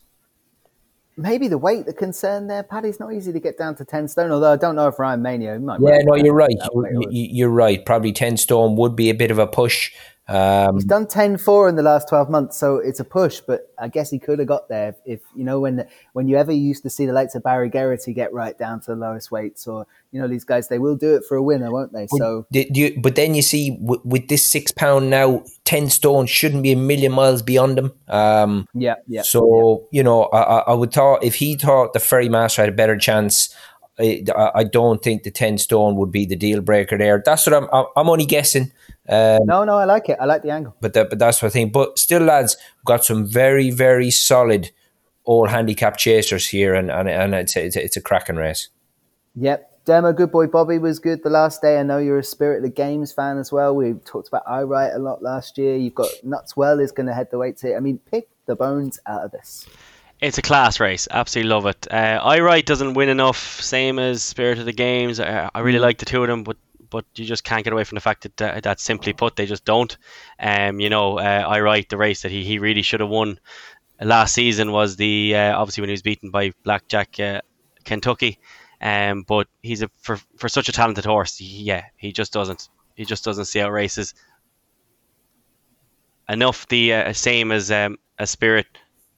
Maybe the weight, the concern there, Paddy's not easy to get down to 10 stone, although I don't know if Ryan Mania might. Yeah, no, you're right. You, you're right. Probably 10 stone would be a bit of a push. Um, He's done 10-4 in the last 12 months, so it's a push, but I guess he could have got there if, you know, when when you ever used to see the likes of Barry Geraghty get right down to the lowest weights or, you know, these guys, they will do it for a winner, won't they? So, you, But then you see w- with this six pound now, 10 stone shouldn't be a million miles beyond him. Um, yeah, yeah. So, yeah. you know, I, I would thought if he thought the Ferry Master had a better chance, I, I don't think the 10 stone would be the deal breaker there. That's what I'm, I'm only guessing. Um, no, no, I like it. I like the angle. But that, but that's what I think. But still, lads, got some very, very solid all handicap chasers here, and and, and it's, a, it's, a, it's a cracking race. Yep. Demo Good Boy Bobby was good the last day. I know you're a Spirit of the Games fan as well. We talked about Aye Right a lot last year. You've got Nutswell is going to head the weights here. I mean, pick the bones out of this. It's a class race. Absolutely love it. Uh, Aye Right doesn't win enough, same as Spirit of the Games. I, I really mm. like the two of them, but but you just can't get away from the fact that uh, that simply put they just don't. Um, you know, uh, Aye Right the race that he, he really should have won last season was the uh, obviously when he was beaten by Blackjack uh, Kentucky. Um, but he's a for for such a talented horse. He, yeah, he just doesn't he just doesn't see out races enough. The uh, same as um, a spirit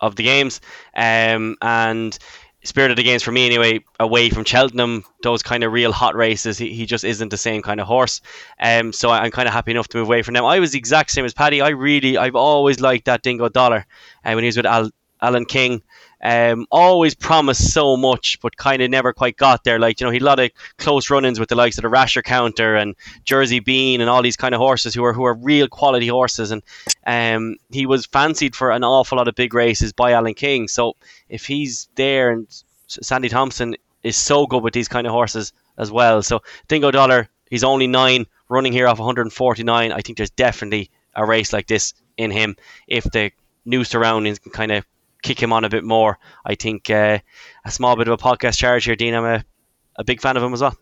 of the games, um, and Spirit of the Games for me anyway, away from Cheltenham, those kind of real hot races, he, he just isn't the same kind of horse. Um, so I'm kind of happy enough to move away from them. I was the exact same as Paddy. I really, I've always liked that Dingo Dollar. And uh, when he was with Al, Alan King, um, always promised so much, but kind of never quite got there. Like, you know, he had a lot of close run ins with the likes of the Rasher Counter and Jersey Bean and all these kind of horses who are who are real quality horses. And um, he was fancied for an awful lot of big races by Alan King. So if he's there and Sandy Thomson is so good with these kind of horses as well. So Dingo Dollar, he's only nine, running here off 149. I think there's definitely a race like this in him if the new surroundings can kind of kick him on a bit more. I think uh, a small bit of a podcast charge here, Dean. I'm a, a big fan of him as well.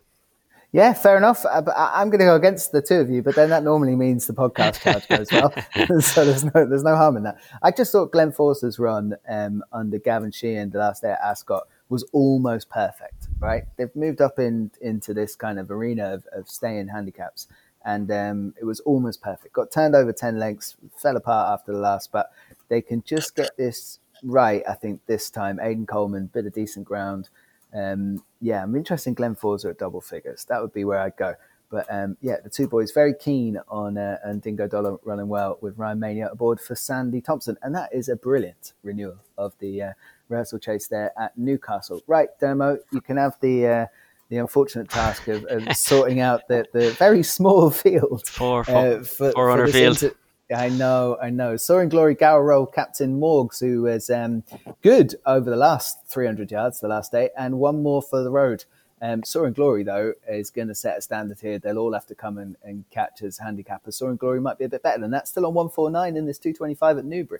Yeah, fair enough. Uh, I'm going to go against the two of you, but then that normally means the podcast charge goes well. so there's no there's no harm in that. I just thought Glen Forsa's run um, under Gavin Sheehan the last day at Ascot was almost perfect. Right, they've moved up in into this kind of arena of, of staying handicaps, and um, it was almost perfect. Got turned over ten lengths, fell apart after the last, but they can just get this right, I think, this time. Aidan Coleman, bit of decent ground. Um, yeah, I'm interested in Glen Forsa at double figures. That would be where I'd go. But um, yeah, the two boys very keen on uh, and Dingo Dollar running well with Ryan Mania aboard for Sandy Thomson, and that is a brilliant renewal of the uh, rehearsal chase there at Newcastle. Right, Dermo, you can have the uh, the unfortunate task of, of sorting out the, the very small field for, uh, for, for, for field. Inter- I know, I know. Soaring Glory Gowel Road Captain Morgs, who was um, good over the last 300 yards the last day, and one more for the road. Um, Soaring Glory, though, is going to set a standard here. They'll all have to come and, and catch as handicappers. Soaring Glory might be a bit better than that. Still on 149 in this 225 at Newbury.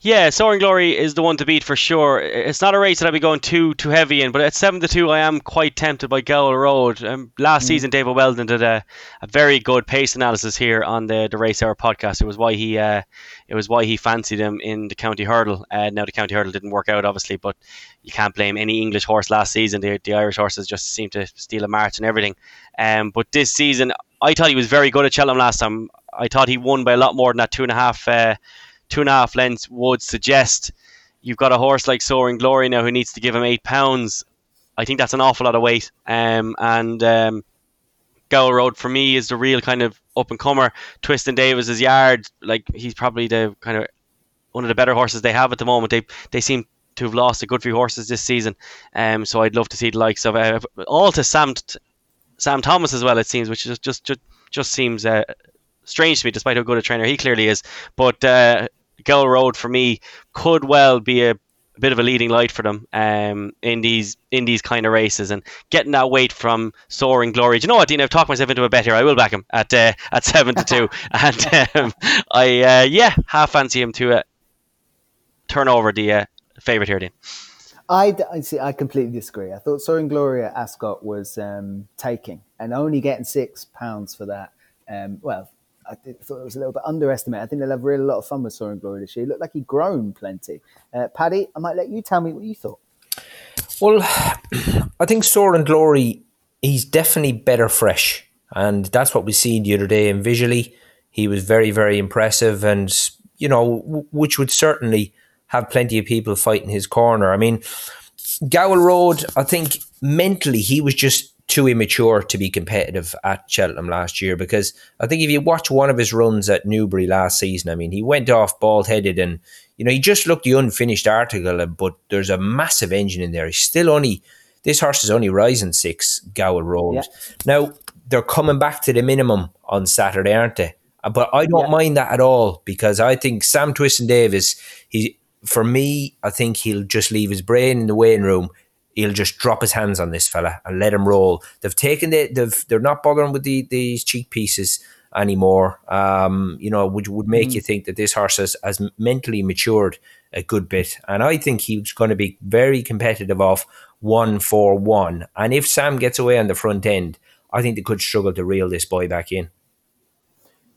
Yeah, Soaring Glory is the one to beat for sure. It's not a race that I'd be going too too heavy in, but at 7 to 2, I am quite tempted by Gowel Road. Um, last mm. season, David Weldon did a, a very good pace analysis here on the, the Race Hour podcast. It was why he uh, it was why he fancied him in the county hurdle. Uh, now, the county hurdle didn't work out, obviously, but you can't blame any English horse last season. The, the Irish horses just seem to steal a march and everything. Um, but this season, I thought he was very good at Cheltenham last time. I thought he won by a lot more than that two and a half, uh, two and a half lengths would suggest. You've got a horse like Soaring Glory now who needs to give him eight pounds. I think that's an awful lot of weight. Um, and um, Road for me is the real kind of up and comer. Twiston-Davies's yard, like he's probably the kind of one of the better horses they have at the moment. They they seem to have lost a good few horses this season. Um, so I'd love to see the likes of uh, all to Sam Sam Thomas as well. It seems, which just just just, just seems uh, strange to me, despite how good a trainer he clearly is. But uh, Road for me could well be a a bit of a leading light for them um, in these in these kind of races and getting that weight from soaring glory. Do you know what, Dean? I've talked myself into a bet here. I will back him at uh, at seven to two, and um, I uh, yeah half fancy him to uh, turn over the favourite here, Dean. I, I see. I completely disagree. I thought Soaring Glory at Ascot was um, taking and only getting six pounds for that. Um, well, I thought it was a little bit underestimated. I think they'll have really a lot of fun with Soaring Glory this year. He looked like he'd grown plenty. Uh, Paddy, I might let you tell me what you thought. Well, I think Soaring Glory, he's definitely better fresh. And that's what we seen the other day. And visually, he was very, very impressive. And, you know, which would certainly have plenty of people fighting his corner. I mean, Gowel Road, I think mentally he was just too immature to be competitive at Cheltenham last year because I think if you watch one of his runs at Newbury last season, I mean, he went off bald headed and, you know, he just looked the unfinished article, but there's a massive engine in there. He's still only, this horse is only rising six Gowel Road. Yeah. Now, they're coming back to the minimum on Saturday, aren't they? But I don't yeah. mind that at all because I think Sam Twiston-Davies, he, for me, I think he'll just leave his brain in the weighing room he'll just drop his hands on this fella and let him roll. They've taken the, they've they're not bothering with the these cheek pieces anymore. Um, you know, which would make mm. you think that this horse has, has mentally matured a good bit. And I think he's going to be very competitive off one for one. And if Sam gets away on the front end, I think they could struggle to reel this boy back in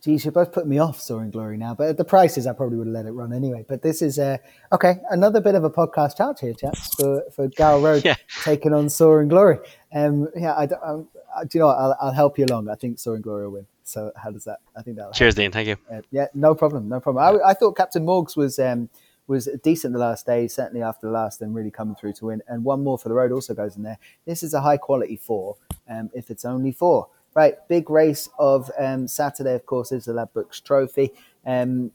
geez, you're both putting me off Soaring Glory now. But at the prices, I probably would have let it run anyway. But this is uh, okay. Another bit of a podcast chat here, chaps, for for Gowel Road yeah. taking on Soaring Glory. Um, yeah, I, I, um, I, do you know what? I'll, I'll help you along. I think Soaring Glory will win. So how does that? I think that. Cheers. Dean. Thank you. Uh, yeah, no problem, no problem. I, I thought Captain Morgs was. Um, was decent the last day, certainly after the last, and really coming through to win. And one more for the road also goes in there. This is a high quality four, um, if it's only four. Right, big race of um, Saturday, of course, is the Ladbrokes Trophy. Um,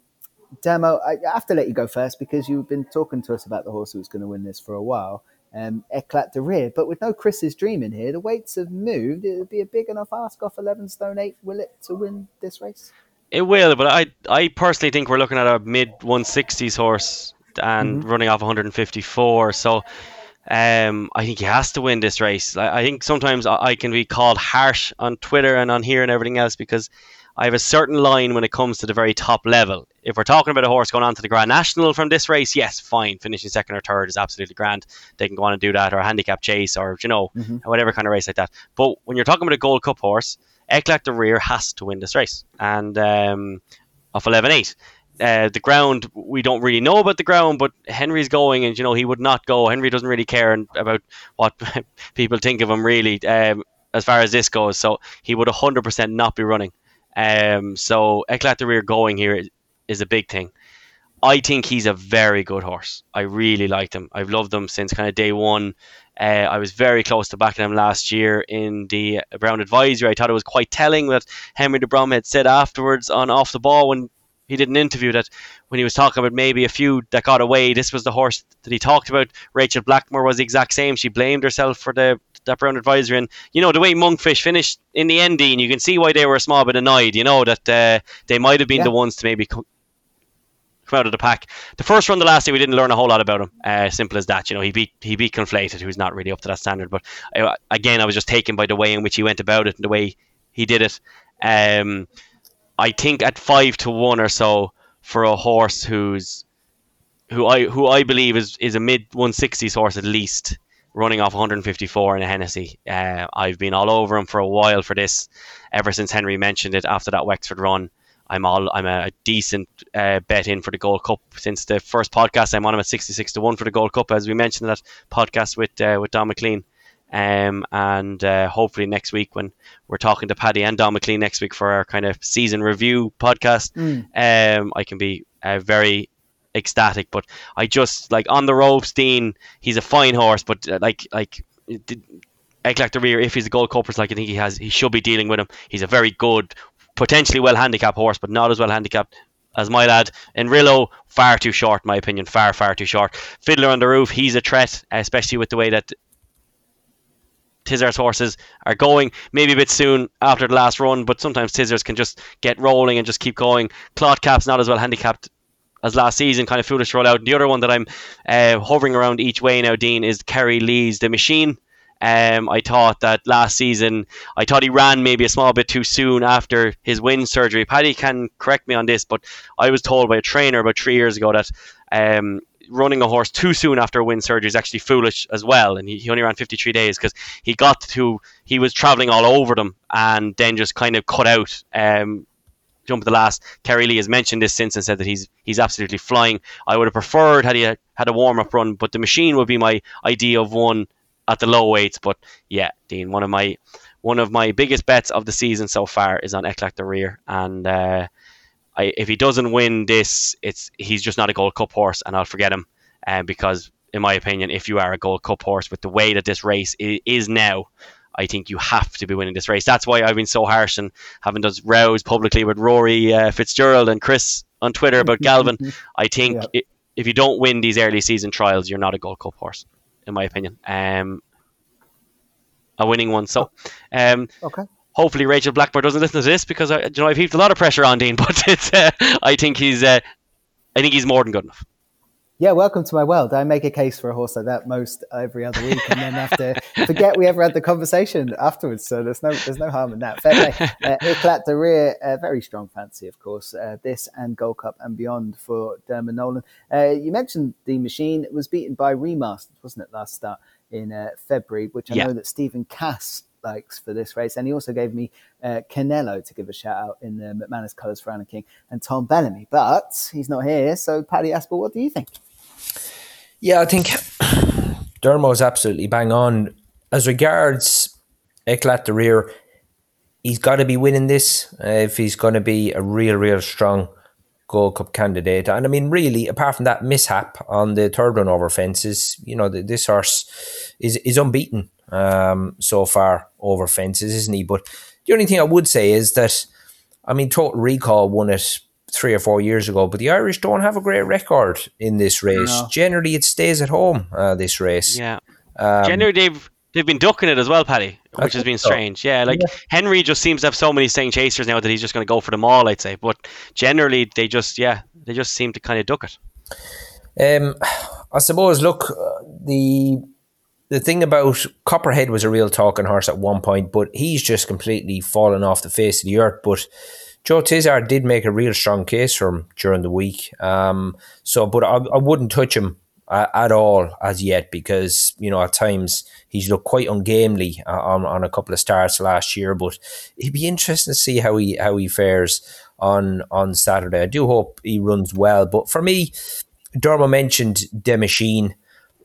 Demo, I have to let you go first because you've been talking to us about the horse who was going to win this for a while. Um, Eklat de Rire, but with no Chris's dream in here, the weights have moved. It'll be a big enough ask off 11 stone 8, will it, to win this race? It will, but I I personally think we're looking at a mid 160s horse and mm-hmm. running off 154. So um, I think he has to win this race. I, I think sometimes I, I, can be called harsh on Twitter and on here and everything else because I have a certain line when it comes to the very top level. If we're talking about a horse going on to the Grand National from this race, yes, fine. Finishing second or third is absolutely grand. They can go on and do that, or a handicap chase, or you know, mm-hmm. whatever kind of race like that. But when you're talking about a Gold Cup horse, Eklat de Rire has to win this race, and um, off 11-8. Uh, the ground we don't really know about the ground, but Henry's going, and you know he would not go. Henry doesn't really care about what people think of him really, um, as far as this goes. So he would hundred percent not be running. Um, so Eklat de Rire going here is, is a big thing. I think he's a very good horse. I really liked him. I've loved him since kind of day one. Uh, I was very close to backing him last year in the Brown Advisory. I thought it was quite telling that Henry de Bromhead said afterwards on off the ball when he did an interview that when he was talking about maybe a few that got away, this was the horse that he talked about. Rachel Blackmore was the exact same. She blamed herself for the that Brown advisory, and you know the way Monkfish finished in the end, Dean, you can see why they were a small bit annoyed. You know that uh, they might have been yeah. the ones to maybe come, come out of the pack. The first run, the last day, we didn't learn a whole lot about him. Uh, simple as that. You know, he beat he beat Conflated, who's not really up to that standard. But uh, again, I was just taken by the way in which he went about it and the way he did it. Um, I think at five to one or so for a horse who's who I who I believe is is a mid 160s horse at least running off 154 in a Hennessy. Uh, I've been all over him for a while for this ever since Henry mentioned it after that Wexford run. I'm all I'm a, decent uh, bet in for the Gold Cup since the first podcast. I'm on him at 66 to one for the Gold Cup as we mentioned in that podcast with uh, with Donn McClean. Um, and uh, hopefully next week when we're talking to Paddy and Donn McClean next week for our kind of season review podcast, mm. um, I can be uh, very ecstatic. But I just like on the ropes, Dean. He's a fine horse, but uh, like like. Eklat de Rire, if he's a gold cuppers like I think he has, he should be dealing with him. He's a very good, potentially well handicapped horse, but not as well handicapped as my lad. Enrilo, far too short, my opinion. Far, far too short. Fiddler on the Roof, he's a threat, especially with the way that Tizzard's horses are going maybe a bit soon after the last run, but sometimes Tizzard's can just get rolling and just keep going. Cloth Cap's not as well handicapped as last season, kind of foolish to roll out. The other one that I'm uh, hovering around each way now, Dean, is Kerry Lee's Demachine. Um, I thought that last season, I thought he ran maybe a small bit too soon after his wind surgery. Paddy can correct me on this, but I was told by a trainer about three years ago that um, running a horse too soon after a wind surgery is actually foolish as well. And he, he only ran 53 days because he got to, he was traveling all over them and then just kind of cut out. Um, jump at the last. Kerry Lee has mentioned this since and said that he's he's absolutely flying. I would have preferred had he had a warm up run, but Demachine would be my idea of one at the low weights. But yeah, Dean, one of my one of my biggest bets of the season so far is on Eklat de Rire, and uh, I, if he doesn't win this, it's he's just not a Gold Cup horse, and I'll forget him. Uh, because in my opinion, if you are a Gold Cup horse with the way that this race is now, I think you have to be winning this race. That's why I've been so harsh and having those rows publicly with Rory uh, Fitzgerald and Chris on Twitter about Galvin. I think yeah. it, if you don't win these early season trials, you're not a Gold Cup horse, in my opinion. Um, a winning one. So, um, okay. Hopefully, Rachel Blackmore doesn't listen to this because I, you know I've heaped a lot of pressure on Dean, but it's, uh, I think he's uh, I think he's more than good enough. Yeah, welcome to my world. I make a case for a horse like that most every other week, and then have to forget we ever had the conversation afterwards. So there's no there's no harm in that. Fair play. Uh, Eklat de Rire, a very strong fancy, of course. Uh, this and Gold Cup and beyond for Dermot Nolan. Uh, you mentioned Demachine was beaten by Remastered, wasn't it, last start in uh, February, which I yeah. know that Stephen Cass likes for this race. And he also gave me uh, Canelo to give a shout out in the McManus colours for Alan King and Tom Bellamy. But he's not here. So, Paddy Aspel, what do you think? Yeah, I think Dermo's absolutely bang on. As regards Eklat de Rire, he's got to be winning this uh, if he's going to be a real, real strong Gold Cup candidate. And I mean, really, apart from that mishap on the third run over fences, you know, this horse is is unbeaten um, so far over fences, isn't he? But the only thing I would say is that, I mean, Total Recall won it three or four years ago, but the Irish don't have a great record in this race. No. Generally, it stays at home. Uh, this race, yeah. Um, Generally, they've they've been ducking it as well, Paddy, which has been strange. So. Yeah, like yeah. Henry just seems to have so many staying chasers now that he's just going to go for them all. I'd say, but generally, they just yeah, they just seem to kind of duck it. Um, I suppose. Look, uh, the the thing about Copperhead was a real talking horse at one point, but he's just completely fallen off the face of the earth. But Joe Tizzard did make a real strong case for him during the week. Um, so, but I, I wouldn't touch him at, at all as yet because you know at times he's looked quite ungamely uh, on, on a couple of starts last year. But it'd be interesting to see how he how he fares on on Saturday. I do hope he runs well. But for me, Dermo mentioned Demachine.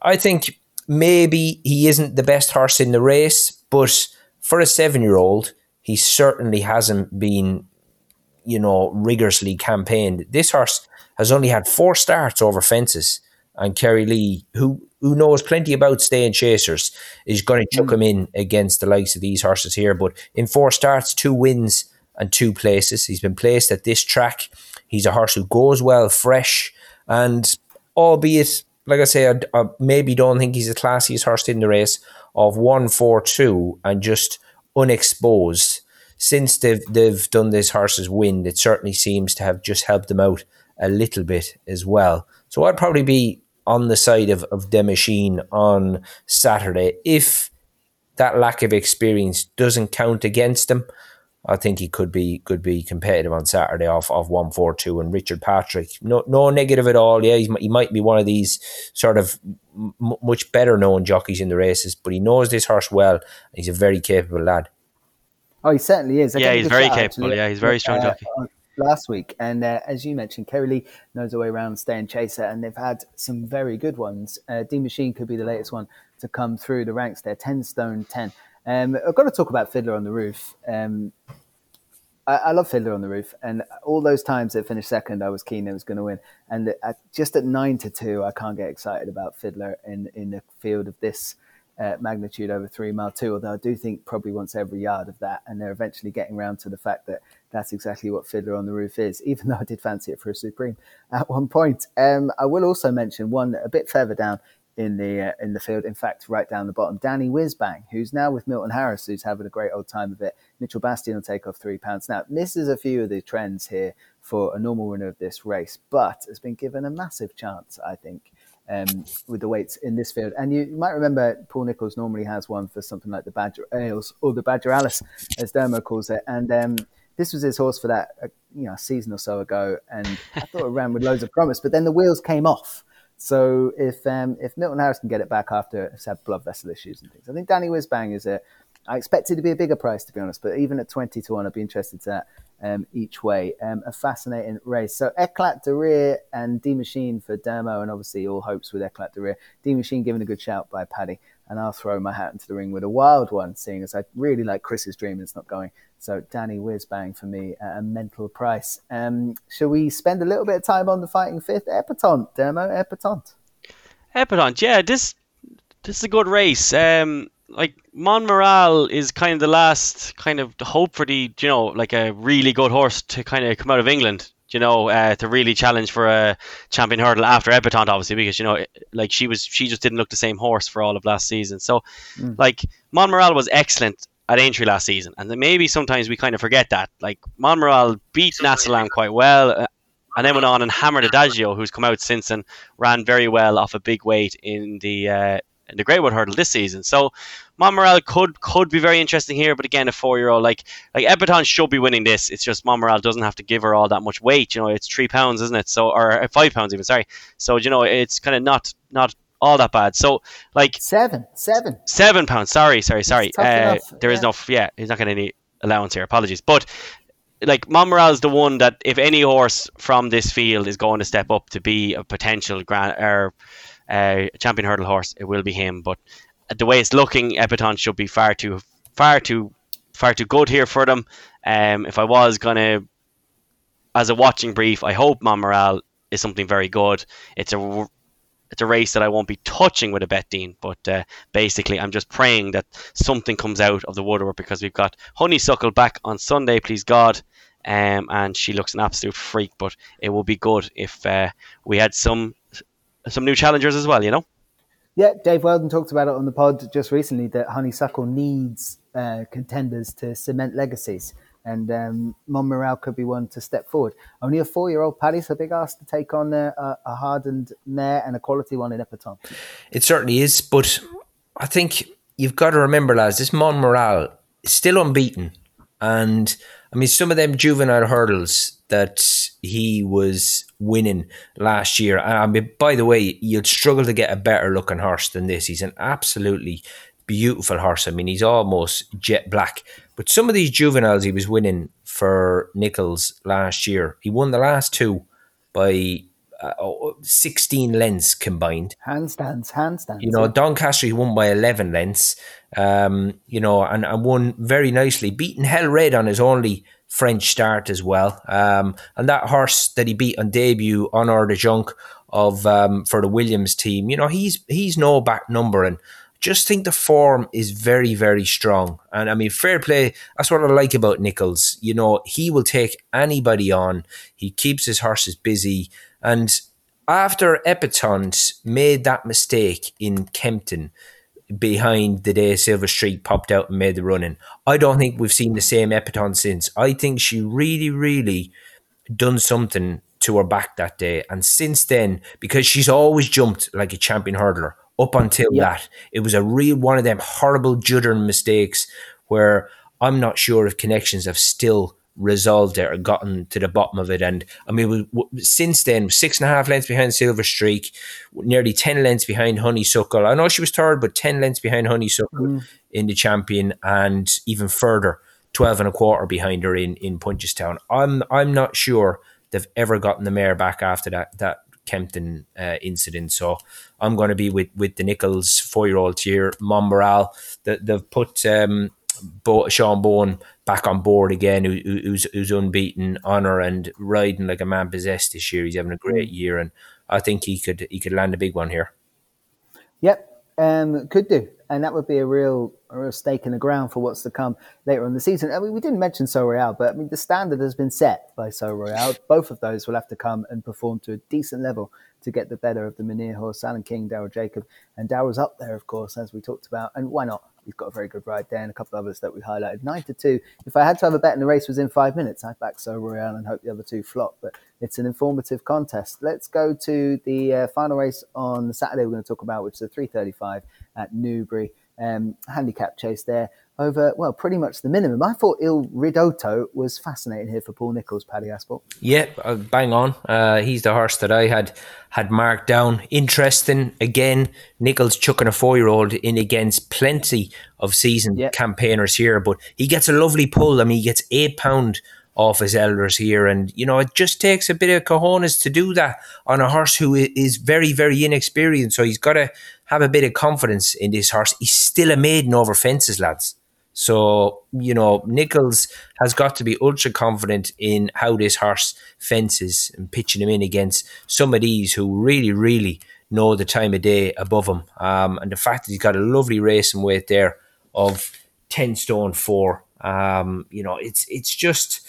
I think maybe he isn't the best horse in the race, but for a seven year old, he certainly hasn't been, you know, rigorously campaigned. This horse has only had four starts over fences, and Kerry Lee, who who knows plenty about staying chasers, is going to chuck mm. him in against the likes of these horses here. But in four starts, two wins and two places. He's been placed at this track. He's a horse who goes well fresh, and albeit like I say, I, I maybe don't think he's the classiest horse in the race of one four two and just unexposed. Since they've they've done this horse's wind, it certainly seems to have just helped them out a little bit as well. So I'd probably be on the side of, of Demachine on Saturday if that lack of experience doesn't count against him. I think he could be could be competitive on Saturday off of one four two and Richard Patrick. No no negative at all. Yeah, he might be one of these sort of m- much better known jockeys in the races, but he knows this horse well. he's a very capable lad. Oh, he certainly is. I yeah, he's very capable. Yeah, he's a very strong uh, jockey. Last week, and uh, as you mentioned, Kerry Lee knows the way around Stay staying chaser, and they've had some very good ones. Uh, Demachine could be the latest one to come through the ranks there. Ten stone ten. Um, I've got to talk about Fiddler on the Roof. Um, I, I, love Fiddler on the Roof, and all those times it finished second, I was keen it was going to win. And at, just at nine to two, I can't get excited about Fiddler in in a field of this uh, magnitude over three mile two. Although I do think probably wants every yard of that, and they're eventually getting around to the fact that that's exactly what Fiddler on the Roof is. Even though I did fancy it for a Supreme at one point. Um, I will also mention one a bit further down in the uh, in the field. In fact, right down the bottom, Danny Whizzbang, who's now with Milton Harris, who's having a great old time of it. Mitchell Bastyan will take off three pounds. Now, misses a few of the trends here for a normal winner of this race, but has been given a massive chance, I think. Um, with the weights in this field. And you, you, might remember Paul Nicholls normally has one for something like the Badger Ales or the Badger Alice, as Dermo calls it. And um, this was his horse for that, uh, you know, season or so ago. And I thought it ran with loads of promise, but then the wheels came off. So if um, if Milton Harris can get it back after it's had blood vessel issues and things, I think Danny Whizzbang is a. I expected to be a bigger price to be honest, but even at twenty to one, I'd be interested to um, each way. Um, a fascinating race. So Eklat de Rire and Demachine for Dermo, and obviously all hopes with Eklat de Rire. Demachine given a good shout by Paddy, and I'll throw my hat into the ring with a wild one, seeing as I really like Chris's dream. and It's not going. So Danny Whizzbang for me at a mental price. Um, shall we spend a little bit of time on the fighting fifth? Epatante, Dermo, Epatante. Epatante, yeah, this this is a good race. Um, like Monmiral is kind of the last kind of hope for the you know like a really good horse to kind of come out of England you know uh, to really challenge for a champion hurdle after Epatante obviously because you know like she was she just didn't look the same horse for all of last season. So mm. like Monmiral was excellent at Aintree last season and then maybe sometimes we kind of forget that. Like Monmiral beat Natsalam quite well uh, and then went on and hammered Adagio who's come out since and ran very well off a big weight in the uh, in the Greatwood Hurdle this season. So Monmiral could could be very interesting here, but again, a four year old like like Epatante should be winning this. It's just Monmiral doesn't have to give her all that much weight. You know, it's three pounds, isn't it? So or uh, five pounds even. Sorry. So you know, it's kind of not not all that bad. So like seven, seven, seven pounds. Sorry, sorry, sorry. Uh, there yeah. is no yeah. He's not getting any allowance here. Apologies, but like Monmiral is the one that if any horse from this field is going to step up to be a potential grand or uh, champion hurdle horse, it will be him. But the way it's looking, Epatante should be far too, far too, far too good here for them. Um, if I was gonna, as a watching brief, I hope Monmiral is something very good. It's a it's a race that I won't be touching with a bet, Dean. But uh, basically, I'm just praying that something comes out of the woodwork because we've got Honeysuckle back on Sunday, please God. Um, and she looks an absolute freak. But it would be good if uh, we had some some new challengers as well, you know? Yeah, Dave Weldon talked about it on the pod just recently that Honeysuckle needs uh, contenders to cement legacies. And um, Morale could be one to step forward. Only a four-year-old Paddy's a big ask to take on a, a hardened mare and a quality one in Epatante. It certainly is, but I think you've got to remember, lads, this Monmiral is still unbeaten. And I mean, some of them juvenile hurdles that he was winning last year. I mean, by the way, you'd struggle to get a better looking horse than this. He's an absolutely beautiful horse. I mean, he's almost jet black. But some of these juveniles he was winning for Nicholls last year, he won the last two by uh, 16 lengths combined. Handstands, handstands. You know, Doncaster he won by 11 lengths, um, you know, and, and won very nicely, beating Hell Red on his only French start as well. Um, and that horse that he beat on debut, Honor de Junk of um, for the Williams team, you know, he's he's no back number and just think the form is very, very strong. And I mean, fair play. That's what I like about Nicholls. You know, he will take anybody on. He keeps his horses busy. And after Epatante made that mistake in Kempton, behind the day Silver Streak popped out and made the running. I don't think we've seen the same Epatante since. I think she really, really done something to her back that day. And since then, because she's always jumped like a champion hurdler up until that, it was a real one of them horrible juddering mistakes where I'm not sure if connections have still resolved it or gotten to the bottom of it. And I mean, since then, six and a half lengths behind Silver Streak, nearly 10 lengths behind Honeysuckle. I know she was third, but 10 lengths behind Honeysuckle mm. in the champion and even further, 12 and a quarter behind her in, in Punchestown. I'm, I'm not sure they've ever gotten the mare back after that, that Kempton uh, incident. So I'm going to be with, with the Nicholls four year old here, Monmiral. That they've put um, Sean Bowen back on board again, who, who's who's unbeaten, honor and riding like a man possessed this year. He's having a great year, and I think he could he could land a big one here. Yep, um, could do. and that would be a real a real stake in the ground for what's to come later on the season. I mean, we didn't mention Sceau Royal, but I mean the standard has been set by Sceau Royal. Both of those will have to come and perform to a decent level to get the better of the Minear horse, Alan King, Daryl Jacob, and Daryl's up there, of course, as we talked about. And why not? He's got a very good ride there, and a couple of others that we highlighted. Nine to two. If I had to have a bet and the race was in five minutes, I'd back Sceau Royal and hope the other two flop. But it's an informative contest. Let's go to the uh, final race on Saturday. We're going to talk about, which is a three thirty-five at Newbury. Um, handicap chase there over, well, pretty much the minimum. I thought Il Ridotto was fascinating here for Paul Nicholls, Paddy Aspel. Yeah, uh, bang on. Uh, he's the horse that I had had marked down. Interesting. Again, Nicholls chucking a four year old in against plenty of seasoned yep. campaigners here, but he gets a lovely pull. I mean, he gets eight pound off his elders here. And, you know, it just takes a bit of cojones to do that on a horse who is very, very inexperienced. So he's got to have a bit of confidence in this horse. He's still a maiden over fences, lads. So, you know, Nicholls has got to be ultra confident in how this horse fences and pitching him in against some of these who really, really know the time of day above him. Um, and the fact that he's got a lovely racing weight there of 10 stone four, um, you know, it's it's just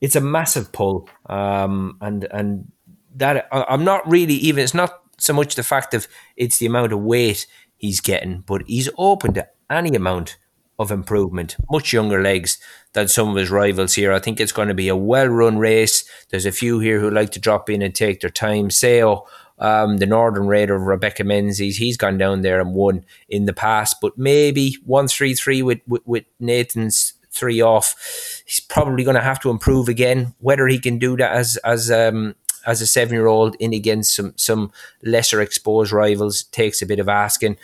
it's a massive pull. Um, and and that I'm not really even it's not so much the fact of it's the amount of weight he's getting, but he's open to any amount of improvement. Much younger legs than some of his rivals here. I think it's going to be a well run race. There's a few here who like to drop in and take their time. Seo, um, the Northern Raider Rebecca Menzies, he's gone down there and won in the past, but maybe 1 3 3 with, with, with Nathan's three off. He's probably going to have to improve again. Whether he can do that as, as, um, as a seven year old in against some some lesser exposed rivals takes a bit of asking.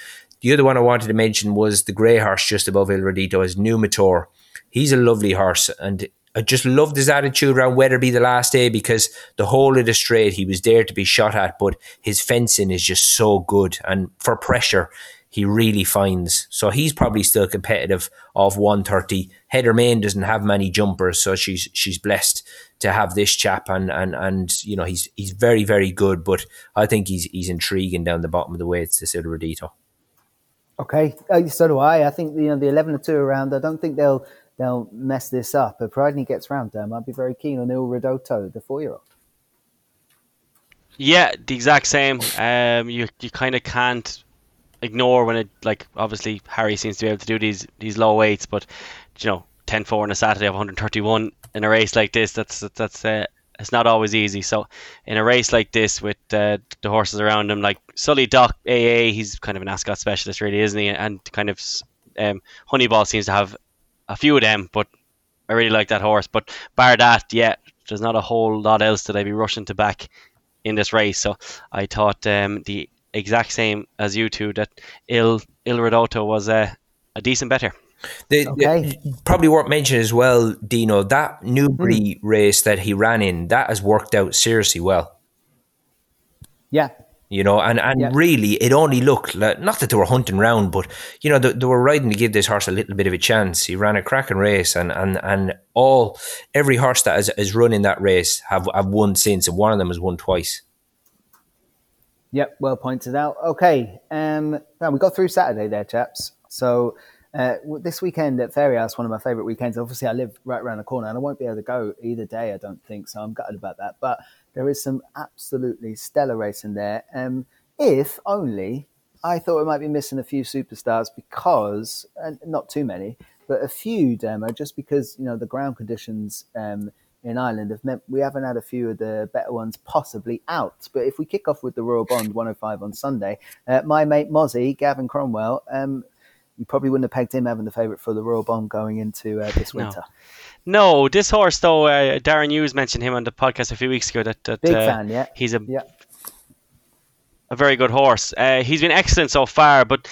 The other one I wanted to mention was the grey horse just above Il Ridotto is Numitor. He's a lovely horse and I just loved his attitude around Wetherby the last day because the whole of the straight he was there to be shot at, but his fencing is just so good. And for pressure, he really finds. So he's probably still competitive of 130. Heather Main doesn't have many jumpers, so she's she's blessed to have this chap and and and you know he's he's very, very good, but I think he's he's intriguing down the bottom of the weights to Il Ridotto. Okay, uh, so do I. I think you know the eleven or two around. I don't think they'll they'll mess this up. providing he gets round them, I'd be very keen on Il Ridotto, the four year old. Yeah, the exact same. Um, you you kind of can't ignore when it like obviously Harry seems to be able to do these these low weights, but you know 10-4 on a Saturday of 131 in a race like this, that's that's uh, it's not always easy. So in a race like this with uh, the horses around him, like Sully D'Oc AA, he's kind of an ascot specialist, really, isn't he? And kind of um, Honeyball seems to have a few of them, but I really like that horse. But bar that, yeah, there's not a whole lot else that I'd be rushing to back in this race. So I thought um, the exact same as you two that Il Il Ridotto was a, a decent better. The, okay. The, probably worth mentioning as well, Dino, that Newbury mm. race that he ran in, that has worked out seriously well. Yeah. You know, and, and yeah. really, it only looked like, not that they were hunting round, but, you know, they, they, were riding to give this horse a little bit of a chance. He ran a cracking race, and, and, and all, every horse that has, has run in that race have, have won since, and one of them has won twice. Yep, well pointed out. Okay, um, now we got through Saturday there, chaps. So uh, this weekend at Fairyhouse, one of my favourite weekends. Obviously, I live right around the corner, and I won't be able to go either day. I don't think so. I'm gutted about that. But there is some absolutely stellar racing there. Um, if only I thought we might be missing a few superstars because, and not too many, but a few demo, just because you know the ground conditions um, in Ireland have meant we haven't had a few of the better ones possibly out. But if we kick off with the Royal Bond 105 on Sunday, uh, my mate Mozzie, Gavin Cromwell, um, you probably wouldn't have pegged him having the favourite for the Royal Bond going into uh, this winter. No. no. this horse though. Uh, Darren Hughes mentioned him on the podcast a few weeks ago. That, that big uh, fan, yeah. He's a yeah. A very good horse. Uh, he's been excellent so far, but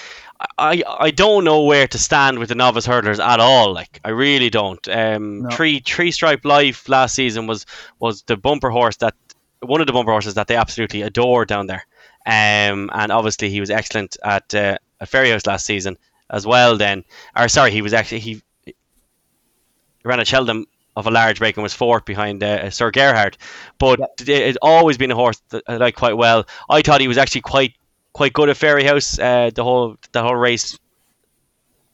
I I don't know where to stand with the novice hurdlers at all. Like I really don't. Um, no. three three stripe life last season was was the bumper horse that one of the bumper horses that they absolutely adore down there. Um, and obviously he was excellent at uh, at last season as well. Then, or sorry, he was actually he, ran a Cheltenham of a large break and was fourth behind uh, Sir Gerhard. But yep. it's always been a horse that I like quite well. I thought he was actually quite quite good at Fairyhouse. Uh, the whole the whole race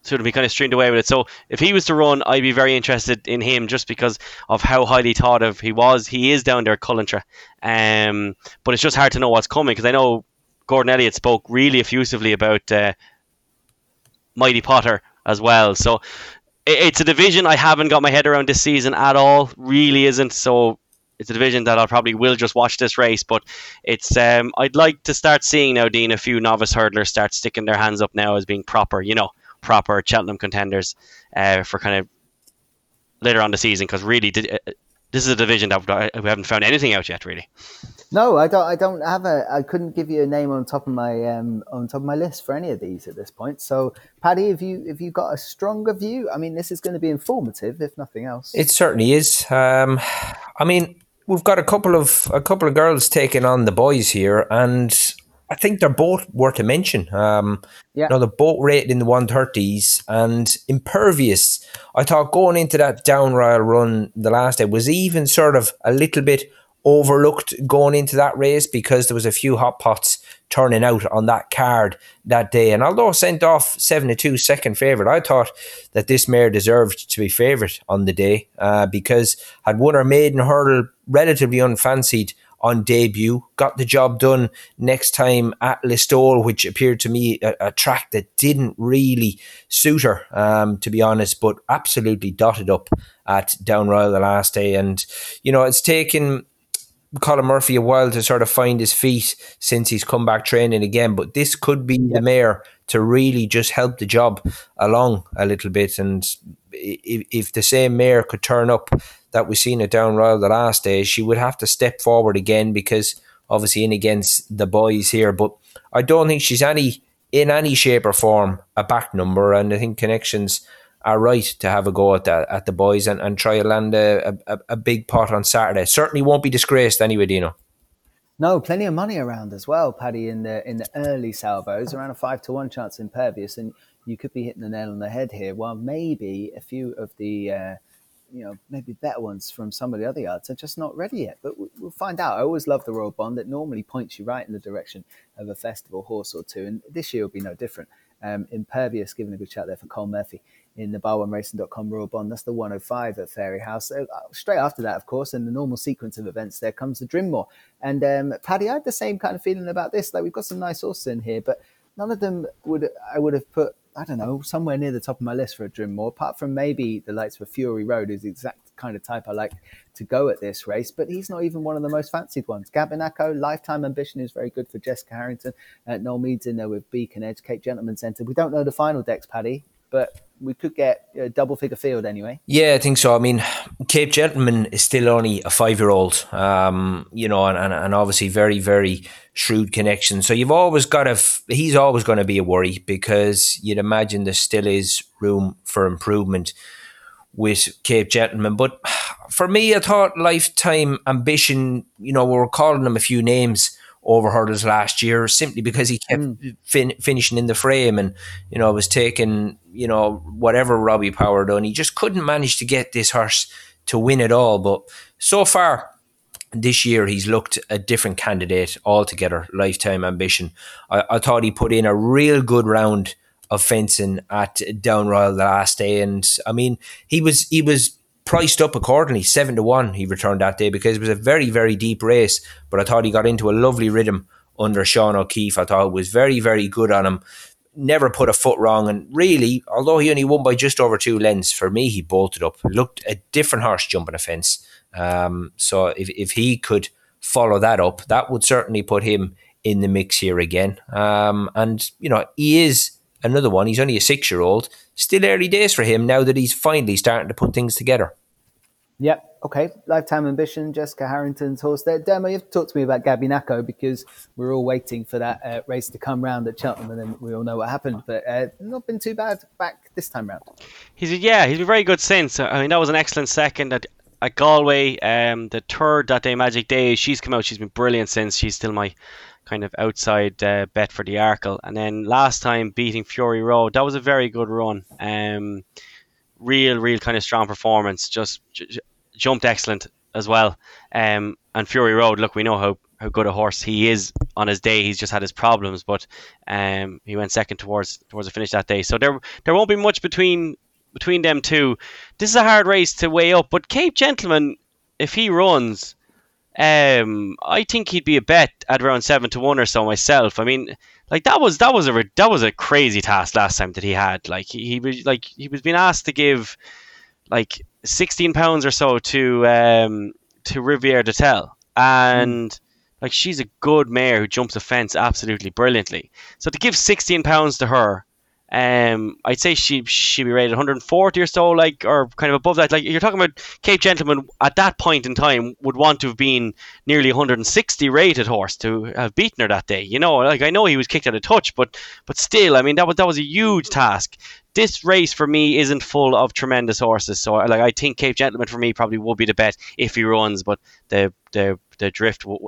sort of be kind of streamed away with it. So if he was to run, I'd be very interested in him just because of how highly thought of he was. He is down there at Cullentra, um, but it's just hard to know what's coming because I know Gordon Elliott spoke really effusively about uh, Mighty Potter as well. So it's a division I haven't got my head around this season at all. Really isn't. So it's a division that I'll probably will just watch this race. But it's um, I'd like to start seeing now, Dean, a few novice hurdlers start sticking their hands up now as being proper, you know, proper Cheltenham contenders uh, for kind of later on the season. Because really, uh, this is a division that we haven't found anything out yet, really. No, I don't. I don't have a. I couldn't give you a name on top of my um, on top of my list for any of these at this point. So, Paddy, have you have you got a stronger view? I mean, this is going to be informative, if nothing else. It certainly is. Um, I mean, we've got a couple of a couple of girls taking on the boys here, and I think they're both worth a mention. Um, yeah. You know, they're both rated in the 130s and impervious. I thought going into that down rail run the last day was even sort of a little bit overlooked going into that race because there was a few hot pots turning out on that card that day. And although sent off 7 to 2 second favourite, I thought that this mare deserved to be favourite on the day uh, because had won her maiden hurdle relatively unfancied on debut, got the job done next time at Listowel, which appeared to me a, a track that didn't really suit her, um, to be honest, but absolutely dotted up at Down Royal the last day. And, you know, it's taken Colm Murphy a while to sort of find his feet since he's come back training again. But this could be the mare to really just help the job along a little bit. And if, if the same mare could turn up that we've seen at Down Royal the last day, she would have to step forward again because obviously in against the boys here. But I don't think she's any in any shape or form a back number, and I think connections are right to have a go at the, at the boys and, and try to land a, a, a big pot on Saturday. Certainly won't be disgraced anyway, Dino. No, plenty of money around as well, Paddy. In the in the early salvos, around a five to one chance impervious, and you could be hitting the nail on the head here. While maybe a few of the uh, you know maybe better ones from some of the other yards are just not ready yet. But we'll find out. I always love the Royal Bond. It normally points you right in the direction of a festival horse or two, and this year will be no different. Um, impervious, giving a good shout there for Colm Murphy in the bar1racing.com Royal Bond. That's the 105 at Fairyhouse. Uh, straight after that, of course, in the normal sequence of events, there comes the Drinmore. And um, Paddy, I had the same kind of feeling about this. Like we've got some nice horses in here, but none of them would I would have put. I don't know, somewhere near the top of my list for a Drinmore, apart from maybe the lights for Fury Road, is the exact kind of type I like to go at this race. But he's not even one of the most fancied ones. Gabynako, Lifetime Ambition is very good for Jessica Harrington. Uh, Noel Meade's in there with Beacon Edge, Cape Gentleman Centre. We don't know the final decks, Paddy, but we could get a double figure field anyway. Yeah, I think so. I mean, Cape Gentleman is still only a five year old, um, you know, and, and, and, obviously very, very shrewd connection. So you've always got to, he's always going to be a worry because you'd imagine there still is room for improvement with Cape Gentleman. But for me, I thought lifetime ambition, you know, we were calling him a few names over hurdles last year simply because he kept mm. fin- finishing in the frame and you know was taking you know whatever Robbie Power done. He just couldn't manage to get this horse to win it all. But so far this year, he's looked a different candidate altogether. Lifetime ambition. I, I thought he put in a real good round of fencing at Down Royal the last day, and I mean he was he was priced up accordingly, seven to one. He returned that day because it was a very very deep race. But I thought he got into a lovely rhythm under Sean O'Keeffe. I thought it was very very good on him. Never put a foot wrong, and really, although he only won by just over two lengths, for me he bolted up. Looked a different horse jumping a fence. Um, so if if he could follow that up, that would certainly put him in the mix here again. Um, and you know he is another one. He's only a six year old. Still early days for him now that he's finally starting to put things together. Yep. Okay. Lifetime ambition. Jessica Harrington's horse there. Demo, you have talked to me about Gabynako because we're all waiting for that uh, race to come round at Cheltenham, and then we all know what happened. But uh, not been too bad back this time round. He's yeah, he's been very good since. I mean, that was an excellent second at, at Galway. Um, the third that day, Magic Day. She's come out. She's been brilliant since. She's still my kind of outside uh, bet for the Arkle. And then last time beating Fury Road, that was a very good run. Um, real, real kind of strong performance. Just j- jumped excellent as well. Um, and Fury Road, look, we know how, how good a horse he is on his day. He's just had his problems, but um, he went second towards towards the finish that day. So there there won't be much between between them two. This is a hard race to weigh up, but Cape Gentleman, if he runs, um, I think he'd be a bet at around seven to one or so myself. I mean, like that was that was a that was a crazy task last time that he had. Like he, he was like he was being asked to give like sixteen pounds or so to um to Riviere d'Etel, and mm. like she's a good mare who jumps a fence absolutely brilliantly. So to give sixteen pounds to her um, I'd say she she'd be rated 140 or so, like or kind of above that. Like you're talking about Cape Gentleman at that point in time would want to have been nearly 160 rated horse to have beaten her that day. You know, like I know he was kicked out of touch, but but still, I mean that was that was a huge task. This race for me isn't full of tremendous horses, so like I think Cape Gentleman for me probably would be the bet if he runs, but the the the drift w-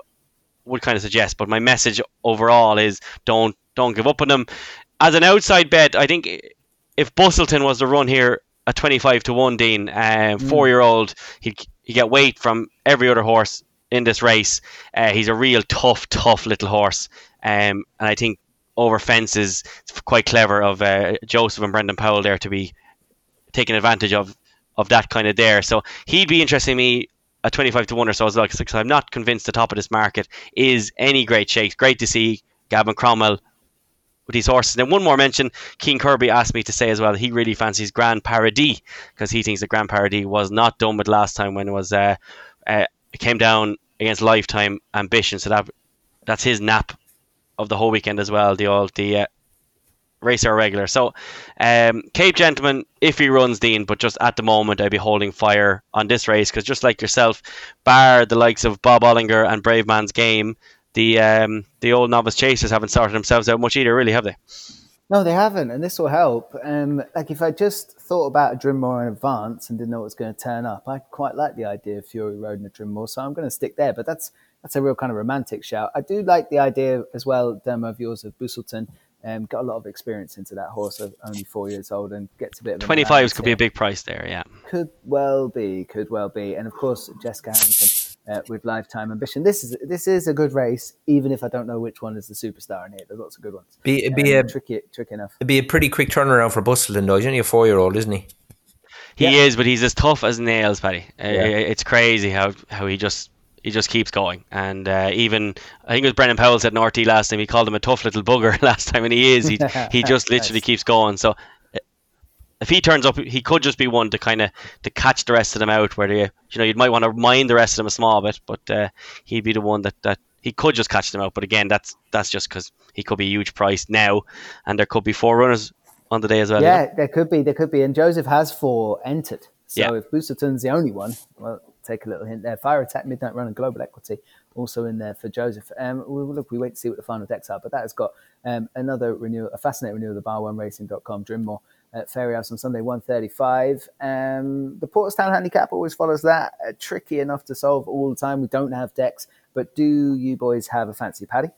would kind of suggest. But my message overall is don't don't give up on them as an outside bet, I think if Busselton was to run here at 25 to 1, Dean, uh, mm. four year old, he'd, he'd get weight from every other horse in this race. Uh, he's a real tough, tough little horse. Um, and I think over fences, it's quite clever of uh, Joseph and Brendan Powell there to be taking advantage of, of that kind of there. So he'd be interesting in me at 25 to 1 or so as well, because I'm not convinced the top of this market is any great shakes. Great to see Gavin Cromwell with these horses. And then one more mention, King Kirby asked me to say as well he really fancies Grand Paradis because he thinks the Grand Paradis was not done with last time when it was uh, uh, it came down against Lifetime Ambition. So that that's his nap of the whole weekend as well. The old the uh, racer regular. So um, Cape Gentleman, if he runs Dean, but just at the moment I'd be holding fire on this race because just like yourself, bar the likes of Bob Olinger and Brave Man's Game, the um, the old novice chasers haven't sorted themselves out much either, really, have they? No, they haven't, and this will help. Um, like if I just thought about a Drinmore in advance and didn't know what was going to turn up, I quite like the idea of Fury Road and a Drinmore, so I'm going to stick there. But that's that's a real kind of romantic shout. I do like the idea as well, demo of yours of Busselton. Um, got a lot of experience into that horse, of only four years old, and gets a bit of twenty fives could be a big price there. Yeah, could well be, could well be, and of course Jessica Harrington uh, with Lifetime Ambition. This is this is a good race, even if I don't know which one is the superstar in here. There's lots of good ones. Be, it'd be um, a tricky, tricky enough. It'd be a pretty quick turnaround for Busselton, though. He's only a four-year-old, isn't he? He yeah. is, but he's as tough as nails, Paddy. Uh, yeah. It's crazy how how he just he just keeps going. And uh, even I think it was Brendan Powell said Norty last time he called him a tough little bugger last time, and he is. He he just literally nice. keeps going. So if he turns up, he could just be one to kind of to catch the rest of them out. Where they, you know, you might want to mind the rest of them a small bit, but uh, he'd be the one that, that he could just catch them out. But again, that's that's just because he could be a huge price now, and there could be four runners on the day as well. Yeah, you know? there could be, there could be, and Joseph has four entered. So yeah. if Busselton's the only one, well, take a little hint there. Fire Attack, Midnight Run, and Global Equity also in there for Joseph. Um, we, look, we wait to see what the final decks are, but that has got um, another renewal, a fascinating renewal of the Bar1Racing.com Drinmore at Fairyhouse on Sunday, 135. Um, the Portstown handicap always follows that. Uh, tricky enough to solve all the time. We don't have decks, but do you boys have a fancy paddy?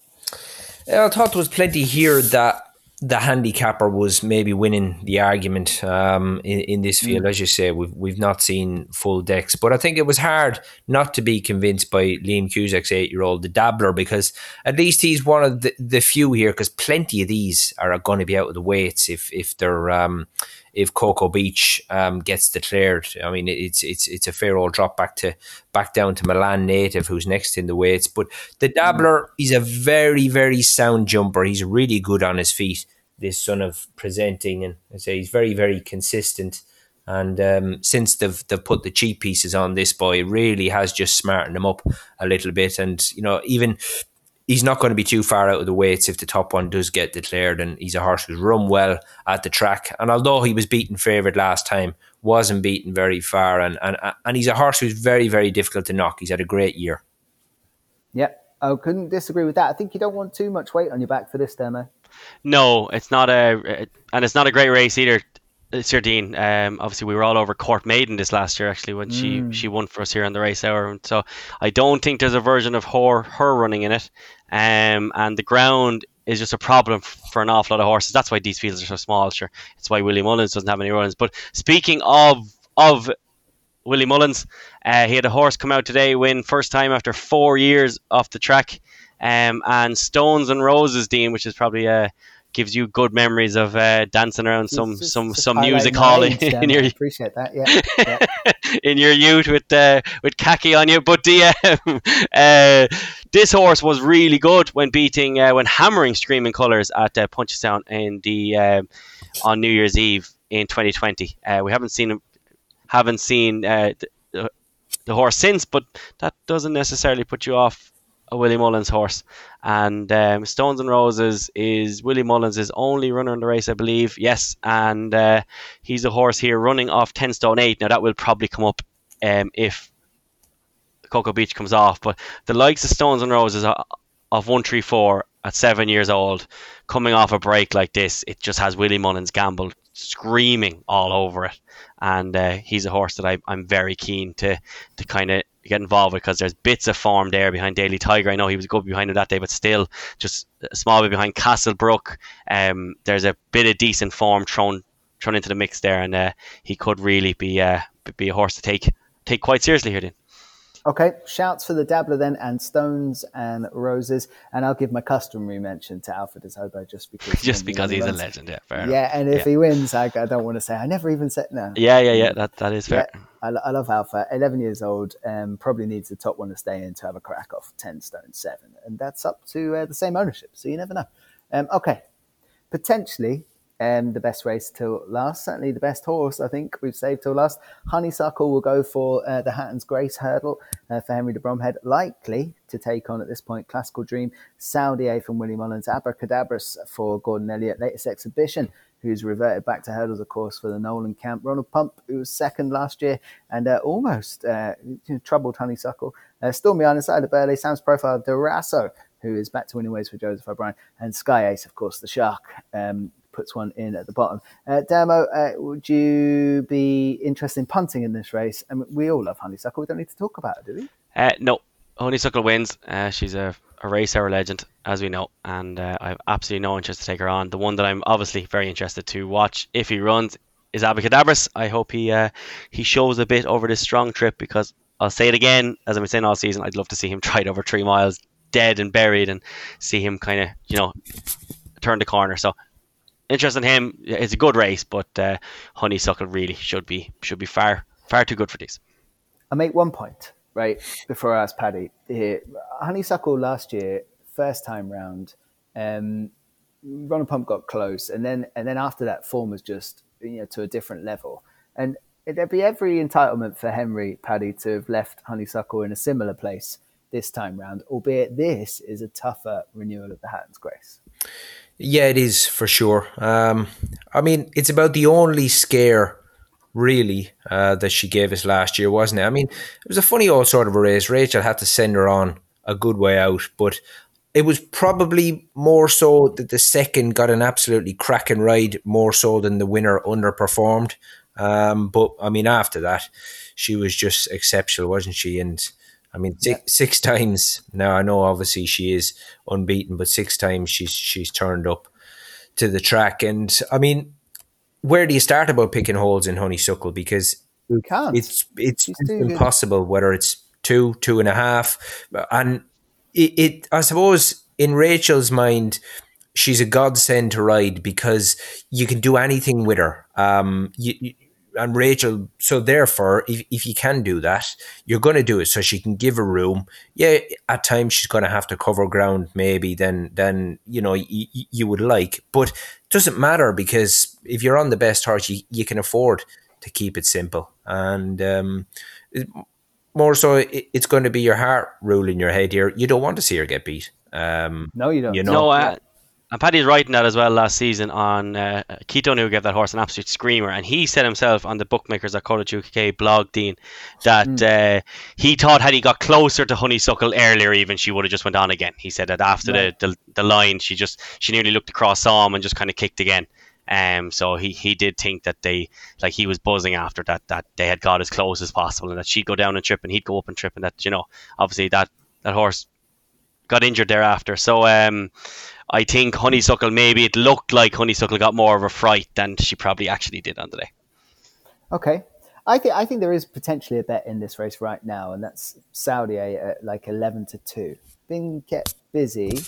I thought there was plenty here that the handicapper was maybe winning the argument um, in, in, this field. Mm. As you say, we've we've not seen full decks, but I think it was hard not to be convinced by Liam Cusack's eight year old, the dabbler, because at least he's one of the, the few here. Because plenty of these are going to be out of the weights if if they're um, if Cocoa Beach um, gets declared. I mean, it's it's it's a fair old drop back to back down to Milan native, who's next in the weights. But the dabbler, he's a very very sound jumper. He's really good on his feet this son of presenting, and I say he's very, very consistent. And um, since they've they've put the cheap pieces on this boy, really has just smartened him up a little bit. And you know, even he's not going to be too far out of the weights if the top one does get declared. And he's a horse who's run well at the track. And although he was beaten favourite last time, wasn't beaten very far. And and and he's a horse who's very very difficult to knock. He's had a great year. Yeah, I couldn't disagree with that. I think you don't want too much weight on your back for this demo. No, it's not a, and it's not a great race either. Sir Dean, um, obviously we were all over Court Maiden this last year actually when mm. she she won for us here on the race hour. So I don't think there's a version of her her running in it, um, and the ground is just a problem for an awful lot of horses. That's why these fields are so small. Sure, it's why William Mullins doesn't have any runs. But speaking of of Willie Mullins. Uh, he had a horse come out today, win first time after four years off the track. Um, and Stones and Roses, Dean, which is probably uh, gives you good memories of uh, dancing around some It's- some it's some highlight music hall in, in I your appreciate that. Yeah, yeah. in your youth with uh, with khaki on you. But the um, uh, this horse was really good when beating uh, when hammering Screaming Colours at uh, Punchestown in the um, on New Year's Eve in 2020. Uh, we haven't seen haven't seen uh, the, the horse since, but that doesn't necessarily put you off a Willie Mullins horse. And um, Stones and Roses is Willie Mullins' only runner in the race, I believe. Yes, and uh, he's a horse here running off 10 stone 8. Now, that will probably come up um, if Cocoa Beach comes off. But the likes of Stones and Roses o- of 134 at seven years old, coming off a break like this, it just has Willie Mullins gamble screaming all over it. And uh, he's a horse that I, I'm very keen to, to kind of get involved with because there's bits of form there behind Daily Tiger. I know he was good behind him that day, but still just a small bit behind Castlebrook. Um, there's a bit of decent form thrown thrown into the mix there, and uh, he could really be uh, be a horse to take take quite seriously here. Then Okay, shouts for the dabbler then, and stones and roses, and I'll give my customary mention to Alfred Hobo just because just because he's a legend, yeah, fair Yeah, enough. and if Yeah. he wins, I, I don't want to say I never even said no. Yeah, yeah, yeah. That that is fair. Yeah, I, I love Alpha. 11 years old, um, probably needs the top one to stay in to have a crack off 10 stone 7. And that's up to uh, the same ownership, so you never know. Um, okay, potentially um, the best race till last. Certainly the best horse, I think, we've saved till last. Honeysuckle will go for uh, the Hatton's Grace hurdle uh, for Henry de Bromhead. Likely to take on at this point Classical Dream, Saldier from Willie Mullins, Abacadabras for Gordon Elliott, latest exhibition who's reverted back to hurdles, of course, for the Nolan camp. Ronald Pump, who was second last year and uh, almost uh, troubled Honeysuckle. Uh, Stormy the side of Burley, Sam's profile, Darasso, who is back to winning ways for Joseph O'Brien, and Sky Ace, of course, the Shark. Um, puts one in at the bottom. Uh, uh, would you be interested in punting in this race? I mean, we all love Honeysuckle. We don't need to talk about it, do we? Uh, no, Honeysuckle wins. Uh, she's a, a race hour legend, as we know, and uh, I have absolutely no interest to take her on. The one that I'm obviously very interested to watch if he runs is Abacadabras. I hope he uh, he shows a bit over this strong trip because I'll say it again, as I've been saying all season, I'd love to see him try it over three miles, dead and buried, and see him kind of you know turn the corner. So interest in him. It's a good race, but uh, Honeysuckle really should be should be far far too good for these. I make one point, right, before I ask Paddy. Honeysuckle last year, first time round, um, Pump got close, and then and then after that, form was just you know to a different level. And there'd be every entitlement for Henry Paddy to have left Honeysuckle in a similar place this time round, albeit this is a tougher renewal of the Hatton's Grace. Yeah, it is for sure. Um, I mean, it's about the only scare really uh, that she gave us last year, wasn't it? I mean, it was a funny old sort of a race. Rachel had to send her on a good way out, but it was probably more so that the second got an absolutely cracking ride, more so than the winner underperformed. Um, but I mean, after that, she was just exceptional, wasn't she? And I mean, six, six times now. I know obviously she is unbeaten, but six times she's she's turned up to the track. And I mean, where do you start about picking holes in honeysuckle? Because Who can't? it's it's impossible whether it's two, two and a half, and it, it. I suppose in Rachel's mind, she's a godsend to ride because you can do anything with her. Um, you, you- and Rachel, so therefore, if, if you can do that, you're going to do it so she can give a room. Yeah, at times she's going to have to cover ground, maybe than than you know y- y- you would like, but it doesn't matter because if you're on the best horse, you, you can afford to keep it simple and. Um, it- more so, it, it's going to be your heart ruling your head here. You don't want to see her get beat. Um, no, you don't. you know- No, uh, and Paddy's writing that as well last season on uh, Keaton, who gave that horse an absolute screamer, and he said himself on the bookmakers at of UK blog, Dean, that uh, he thought had he got closer to Honeysuckle earlier, even she would have just went on again. He said that after the, the the line, she just she nearly looked across, saw him, and just kind of kicked again. Um, so he, he did think that they like he was buzzing after that that they had got as close as possible, and that she'd go down and trip, and he'd go up and trip, and that you know obviously that that horse got injured thereafter. So um, I think Honeysuckle maybe it looked like Honeysuckle got more of a fright than she probably actually did on the day. Okay. I think I think there is potentially a bet in this race right now, and that's Saldier at like eleven to two. Being kept busy,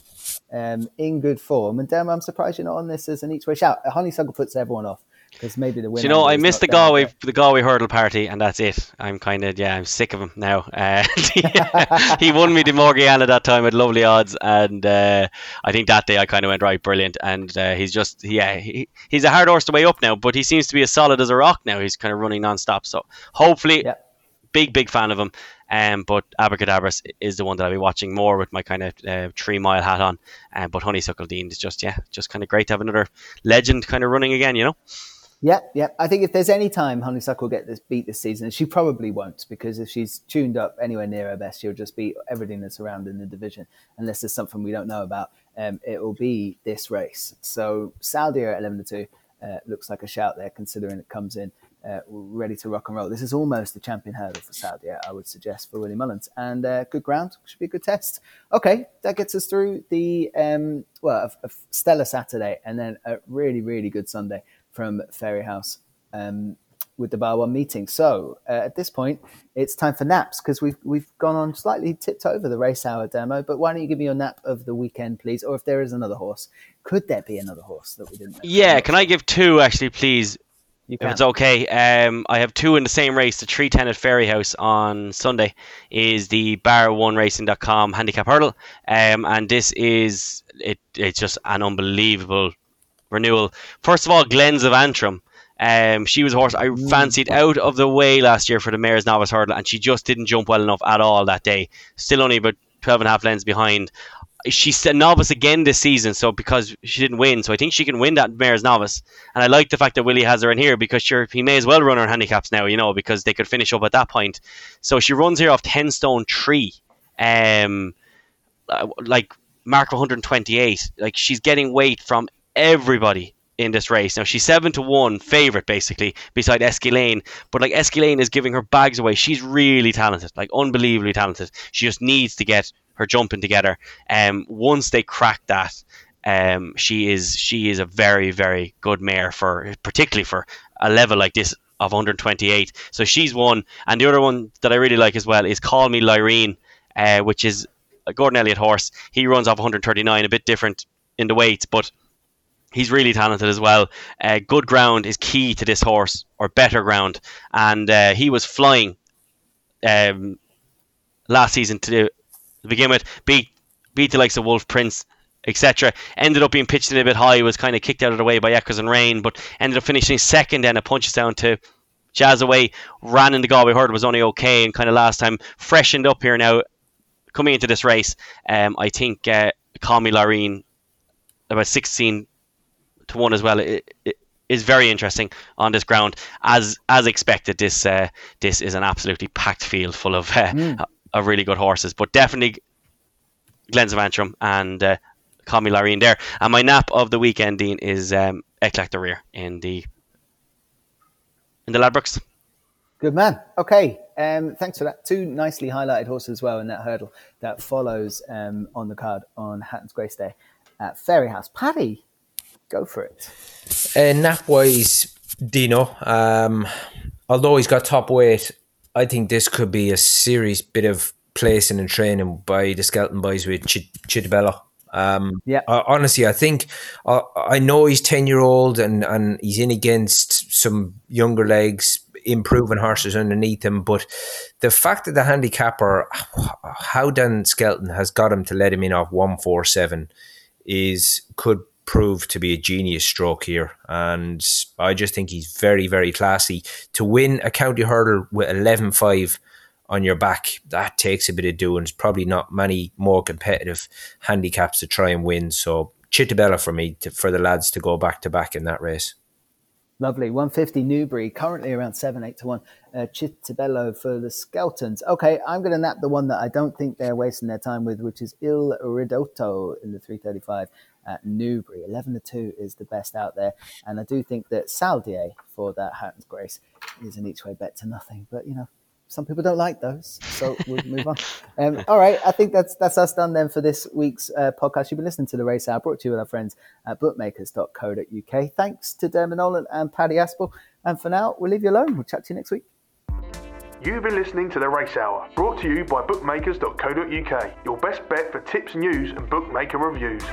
um, in good form, and damn, I'm surprised you're not on this as an each way shout. Honeysuckle puts everyone off because maybe the winner. Do you know, I missed the Galway the Galway hurdle party, and that's it. I'm kind of yeah, I'm sick of him now. Uh, he won me the Morgiana that time at lovely odds, and uh, I think that day I kind of went right, brilliant. And uh, he's just yeah, he, he's a hard horse to weigh up now, but he seems to be as solid as a rock now. He's kind of running non-stop, so hopefully, yeah. big big fan of him. Um, but Abacadabras is the one that I'll be watching more with my kind of uh, three mile hat on. Um, but Honeysuckle Dean is just yeah, just kind of great to have another legend kind of running again, you know. Yeah, yeah. I think if there's any time Honeysuckle will get this beat this season, she probably won't because if she's tuned up anywhere near her best, she'll just beat everything that's around in the division. Unless there's something we don't know about, um, it will be this race. So Saldier at eleven to two uh, looks like a shout there, considering it comes in uh, ready to rock and roll. This is almost the champion hurdle for Saldier, I would suggest for Willie Mullins, and uh, good ground should be a good test. Okay, that gets us through the um, well, a, a stellar Saturday, and then a really really good Sunday from Fairyhouse um, with the Bar One meeting. So uh, at this point, it's time for naps because we've we've gone on slightly tipped over the race hour demo. But why don't you give me your nap of the weekend, please? Or if there is another horse, could there be another horse that we didn't? Yeah, can I give two actually, please? You If it's okay, um, I have two in the same race. The 310 at Fairyhouse on Sunday is the bar1racing.com handicap hurdle. Um, and this is, it. it's just an unbelievable renewal. First of all, Glens of Antrim. Um, she was a horse I fancied out of the way last year for the Mayor's Novice Hurdle, and she just didn't jump well enough at all that day. Still only about 12 and a half lengths behind. She's a novice again this season, so because she didn't win, so I think she can win that Mayor's Novice. And I like the fact that Willie has her in here because sure he may as well run her handicaps now, you know, because they could finish up at that point. So she runs here off 10 stone 3. Um, uh, like mark 128. Like she's getting weight from everybody in this race. Now she's seven to one favorite basically beside Esquilane, but like Esquilane is giving her bags away. She's really talented, like unbelievably talented. She just needs to get her jumping together. Um, once they crack that, um, she is she is a very very good mare for particularly for a level like this of 128. So she's one, and the other one that I really like as well is Call Me Lyrene, uh, which is a Gordon Elliott horse. He runs off 139, a bit different in the weights, but he's really talented as well. Uh, good ground is key to this horse, or better ground, and uh, he was flying um, last season to, to begin with. Beat beat the likes of Wolf Prince, etc. Ended up being pitched in a bit high. Was kind of kicked out of the way by Echoes in Rain, but ended up finishing second. Then a Punchestown to Jazz away. Ran in the Galway Hurdle was only okay, and kind of last time freshened up here now. Coming into this race, um, I think uh, Lyrene about 16 to one as well it, it is very interesting on this ground. As as expected, this uh, this is an absolutely packed field full of uh, Mm. of really good horses, but definitely Glens of Antrim and uh, Call Me Lyrene there. And my nap of the weekend, Dean, is um, Eklat de Rire in the in the Ladbrokes. Good man. Okay. Um, thanks for that. Two nicely highlighted horses as well in that hurdle that follows um, on the card on Hatton's Grace Day at Fairyhouse. Paddy, go for it. Uh, nap wise, Dino, um, although he's got top weight, I think this could be a serious bit of placing and training by the Skelton boys with Ch- Ch'tibello. Um, Yeah. I, honestly, I think I, I know he's ten year old and and he's in against some younger legs, improving horses underneath him. But the fact that the handicapper, Howden Skelton has got him to let him in off one four seven, is could prove to be a genius stroke here. And I just think he's very, very classy. To win a county hurdle with 11 5 on your back, that takes a bit of doing. There's probably not many more competitive handicaps to try and win. So, Ch'tibello for me, to, for the lads to go back to back in that race. Lovely. 150 Newbury, currently around 7, 8 to 1. Uh, Ch'tibello for the Skeltons. Okay, I'm going to nap the one that I don't think they're wasting their time with, which is Il Ridotto in the 335 at Newbury. 11 to 2 is the best out there. And I do think that Saldier for that Hatton's Grace is an each way bet to nothing. But, you know, some people don't like those, so we'll move on. Um, all right, I think that's that's us done then for this week's uh, podcast. You've been listening to the Race Hour, brought to you with our friends at bookmakers.co.uk. Thanks to Dermot Nolan and Paddy Aspel. And for now, we'll leave you alone. We'll chat to you next week. You've been listening to The Race Hour, brought to you by bookmakers.co.uk, your best bet for tips, news, and bookmaker reviews.